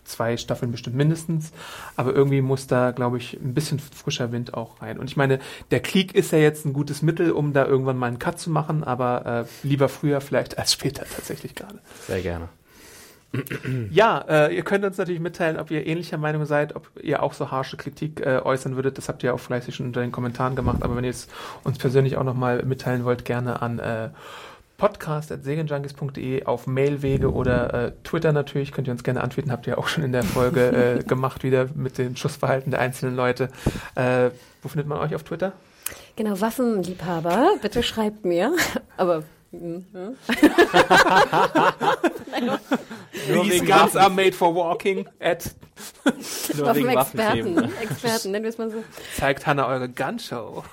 zwei Staffeln bestimmt mindestens. Aber irgendwie muss da, glaube ich, ein bisschen frischer Wind auch rein. Und ich meine, der Krieg ist ja jetzt ein gutes Mittel, um da irgendwann mal einen Cut zu machen, aber äh, lieber früher vielleicht als später tatsächlich gerade. Sehr gerne. Ja, äh, ihr könnt uns natürlich mitteilen, ob ihr ähnlicher Meinung seid, ob ihr auch so harsche Kritik äh, äußern würdet. Das habt ihr auch fleißig schon unter den Kommentaren gemacht. Aber wenn ihr es uns persönlich auch nochmal mitteilen wollt, gerne an äh, podcast.segenjunkies.de auf Mailwege oder äh, Twitter natürlich. Könnt ihr uns gerne antworten. Habt ihr auch schon in der Folge äh, gemacht, wieder mit dem Schussverhalten der einzelnen Leute. Äh, wo findet man euch auf Twitter? Genau, Waffenliebhaber, bitte schreibt mir. Aber hm, hm. Nur These wegen guns are made for walking. At Nur wegen Waffenexperten, Waffenthemen. Experten, nennen wir es mal so. zeigt Hannah eure Gunshow.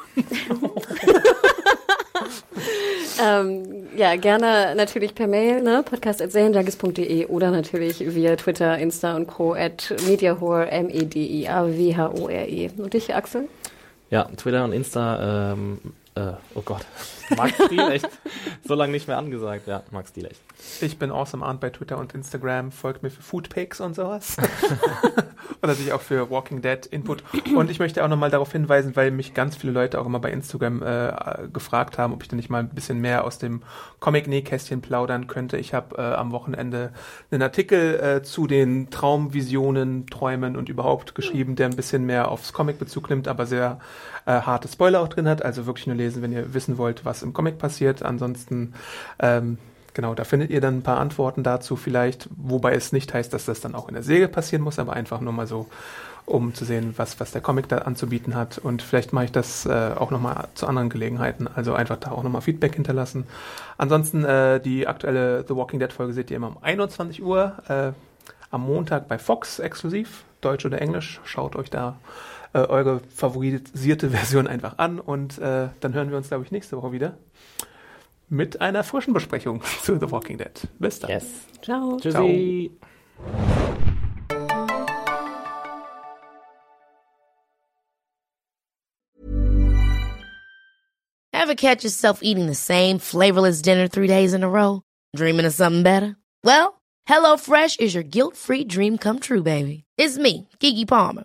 Ähm, ja, gerne natürlich per Mail, ne? podcast.serienjunkies.de oder natürlich via Twitter, Insta und Co. at mediahore, M-E-D-I-A-W-H-O-R-E. Und dich, Axel? Ja, Twitter und Insta, ähm, äh, oh Gott, Max Stilecht. so lange nicht mehr angesagt, ja, Max Stilecht. Ich bin awesome Arndt bei Twitter und Instagram. Folgt mir für Foodpics und sowas. und natürlich auch für Walking Dead Input. Und ich möchte auch nochmal darauf hinweisen, weil mich ganz viele Leute auch immer bei Instagram äh, gefragt haben, ob ich denn nicht mal ein bisschen mehr aus dem Comic-Nähkästchen plaudern könnte. Ich habe äh, am Wochenende einen Artikel äh, zu den Traumvisionen, Träumen und überhaupt geschrieben, der ein bisschen mehr aufs Comic Bezug nimmt, aber sehr äh, harte Spoiler auch drin hat. Also wirklich nur lesen, wenn ihr wissen wollt, was im Comic passiert. Ansonsten ähm, Genau, da findet ihr dann ein paar Antworten dazu vielleicht, wobei es nicht heißt, dass das dann auch in der Serie passieren muss, aber einfach nur mal so, um zu sehen, was, was der Comic da anzubieten hat. Und vielleicht mache ich das äh, auch nochmal zu anderen Gelegenheiten, also einfach da auch nochmal Feedback hinterlassen. Ansonsten äh, die aktuelle The Walking Dead Folge seht ihr immer um 21 Uhr, äh, am Montag bei Fox exklusiv, Deutsch oder Englisch. Schaut euch da äh, eure favorisierte Version einfach an und äh, dann hören wir uns, glaube ich, nächste Woche wieder mit einer frischen Besprechung zu The Walking Dead. Bis dann. Yes. Ciao. Tschüssi. Ever catch yourself eating the same flavorless dinner three days in a row? Dreaming of something better? Well, HelloFresh is your guilt-free dream come true, baby. It's me, Kiki Palmer.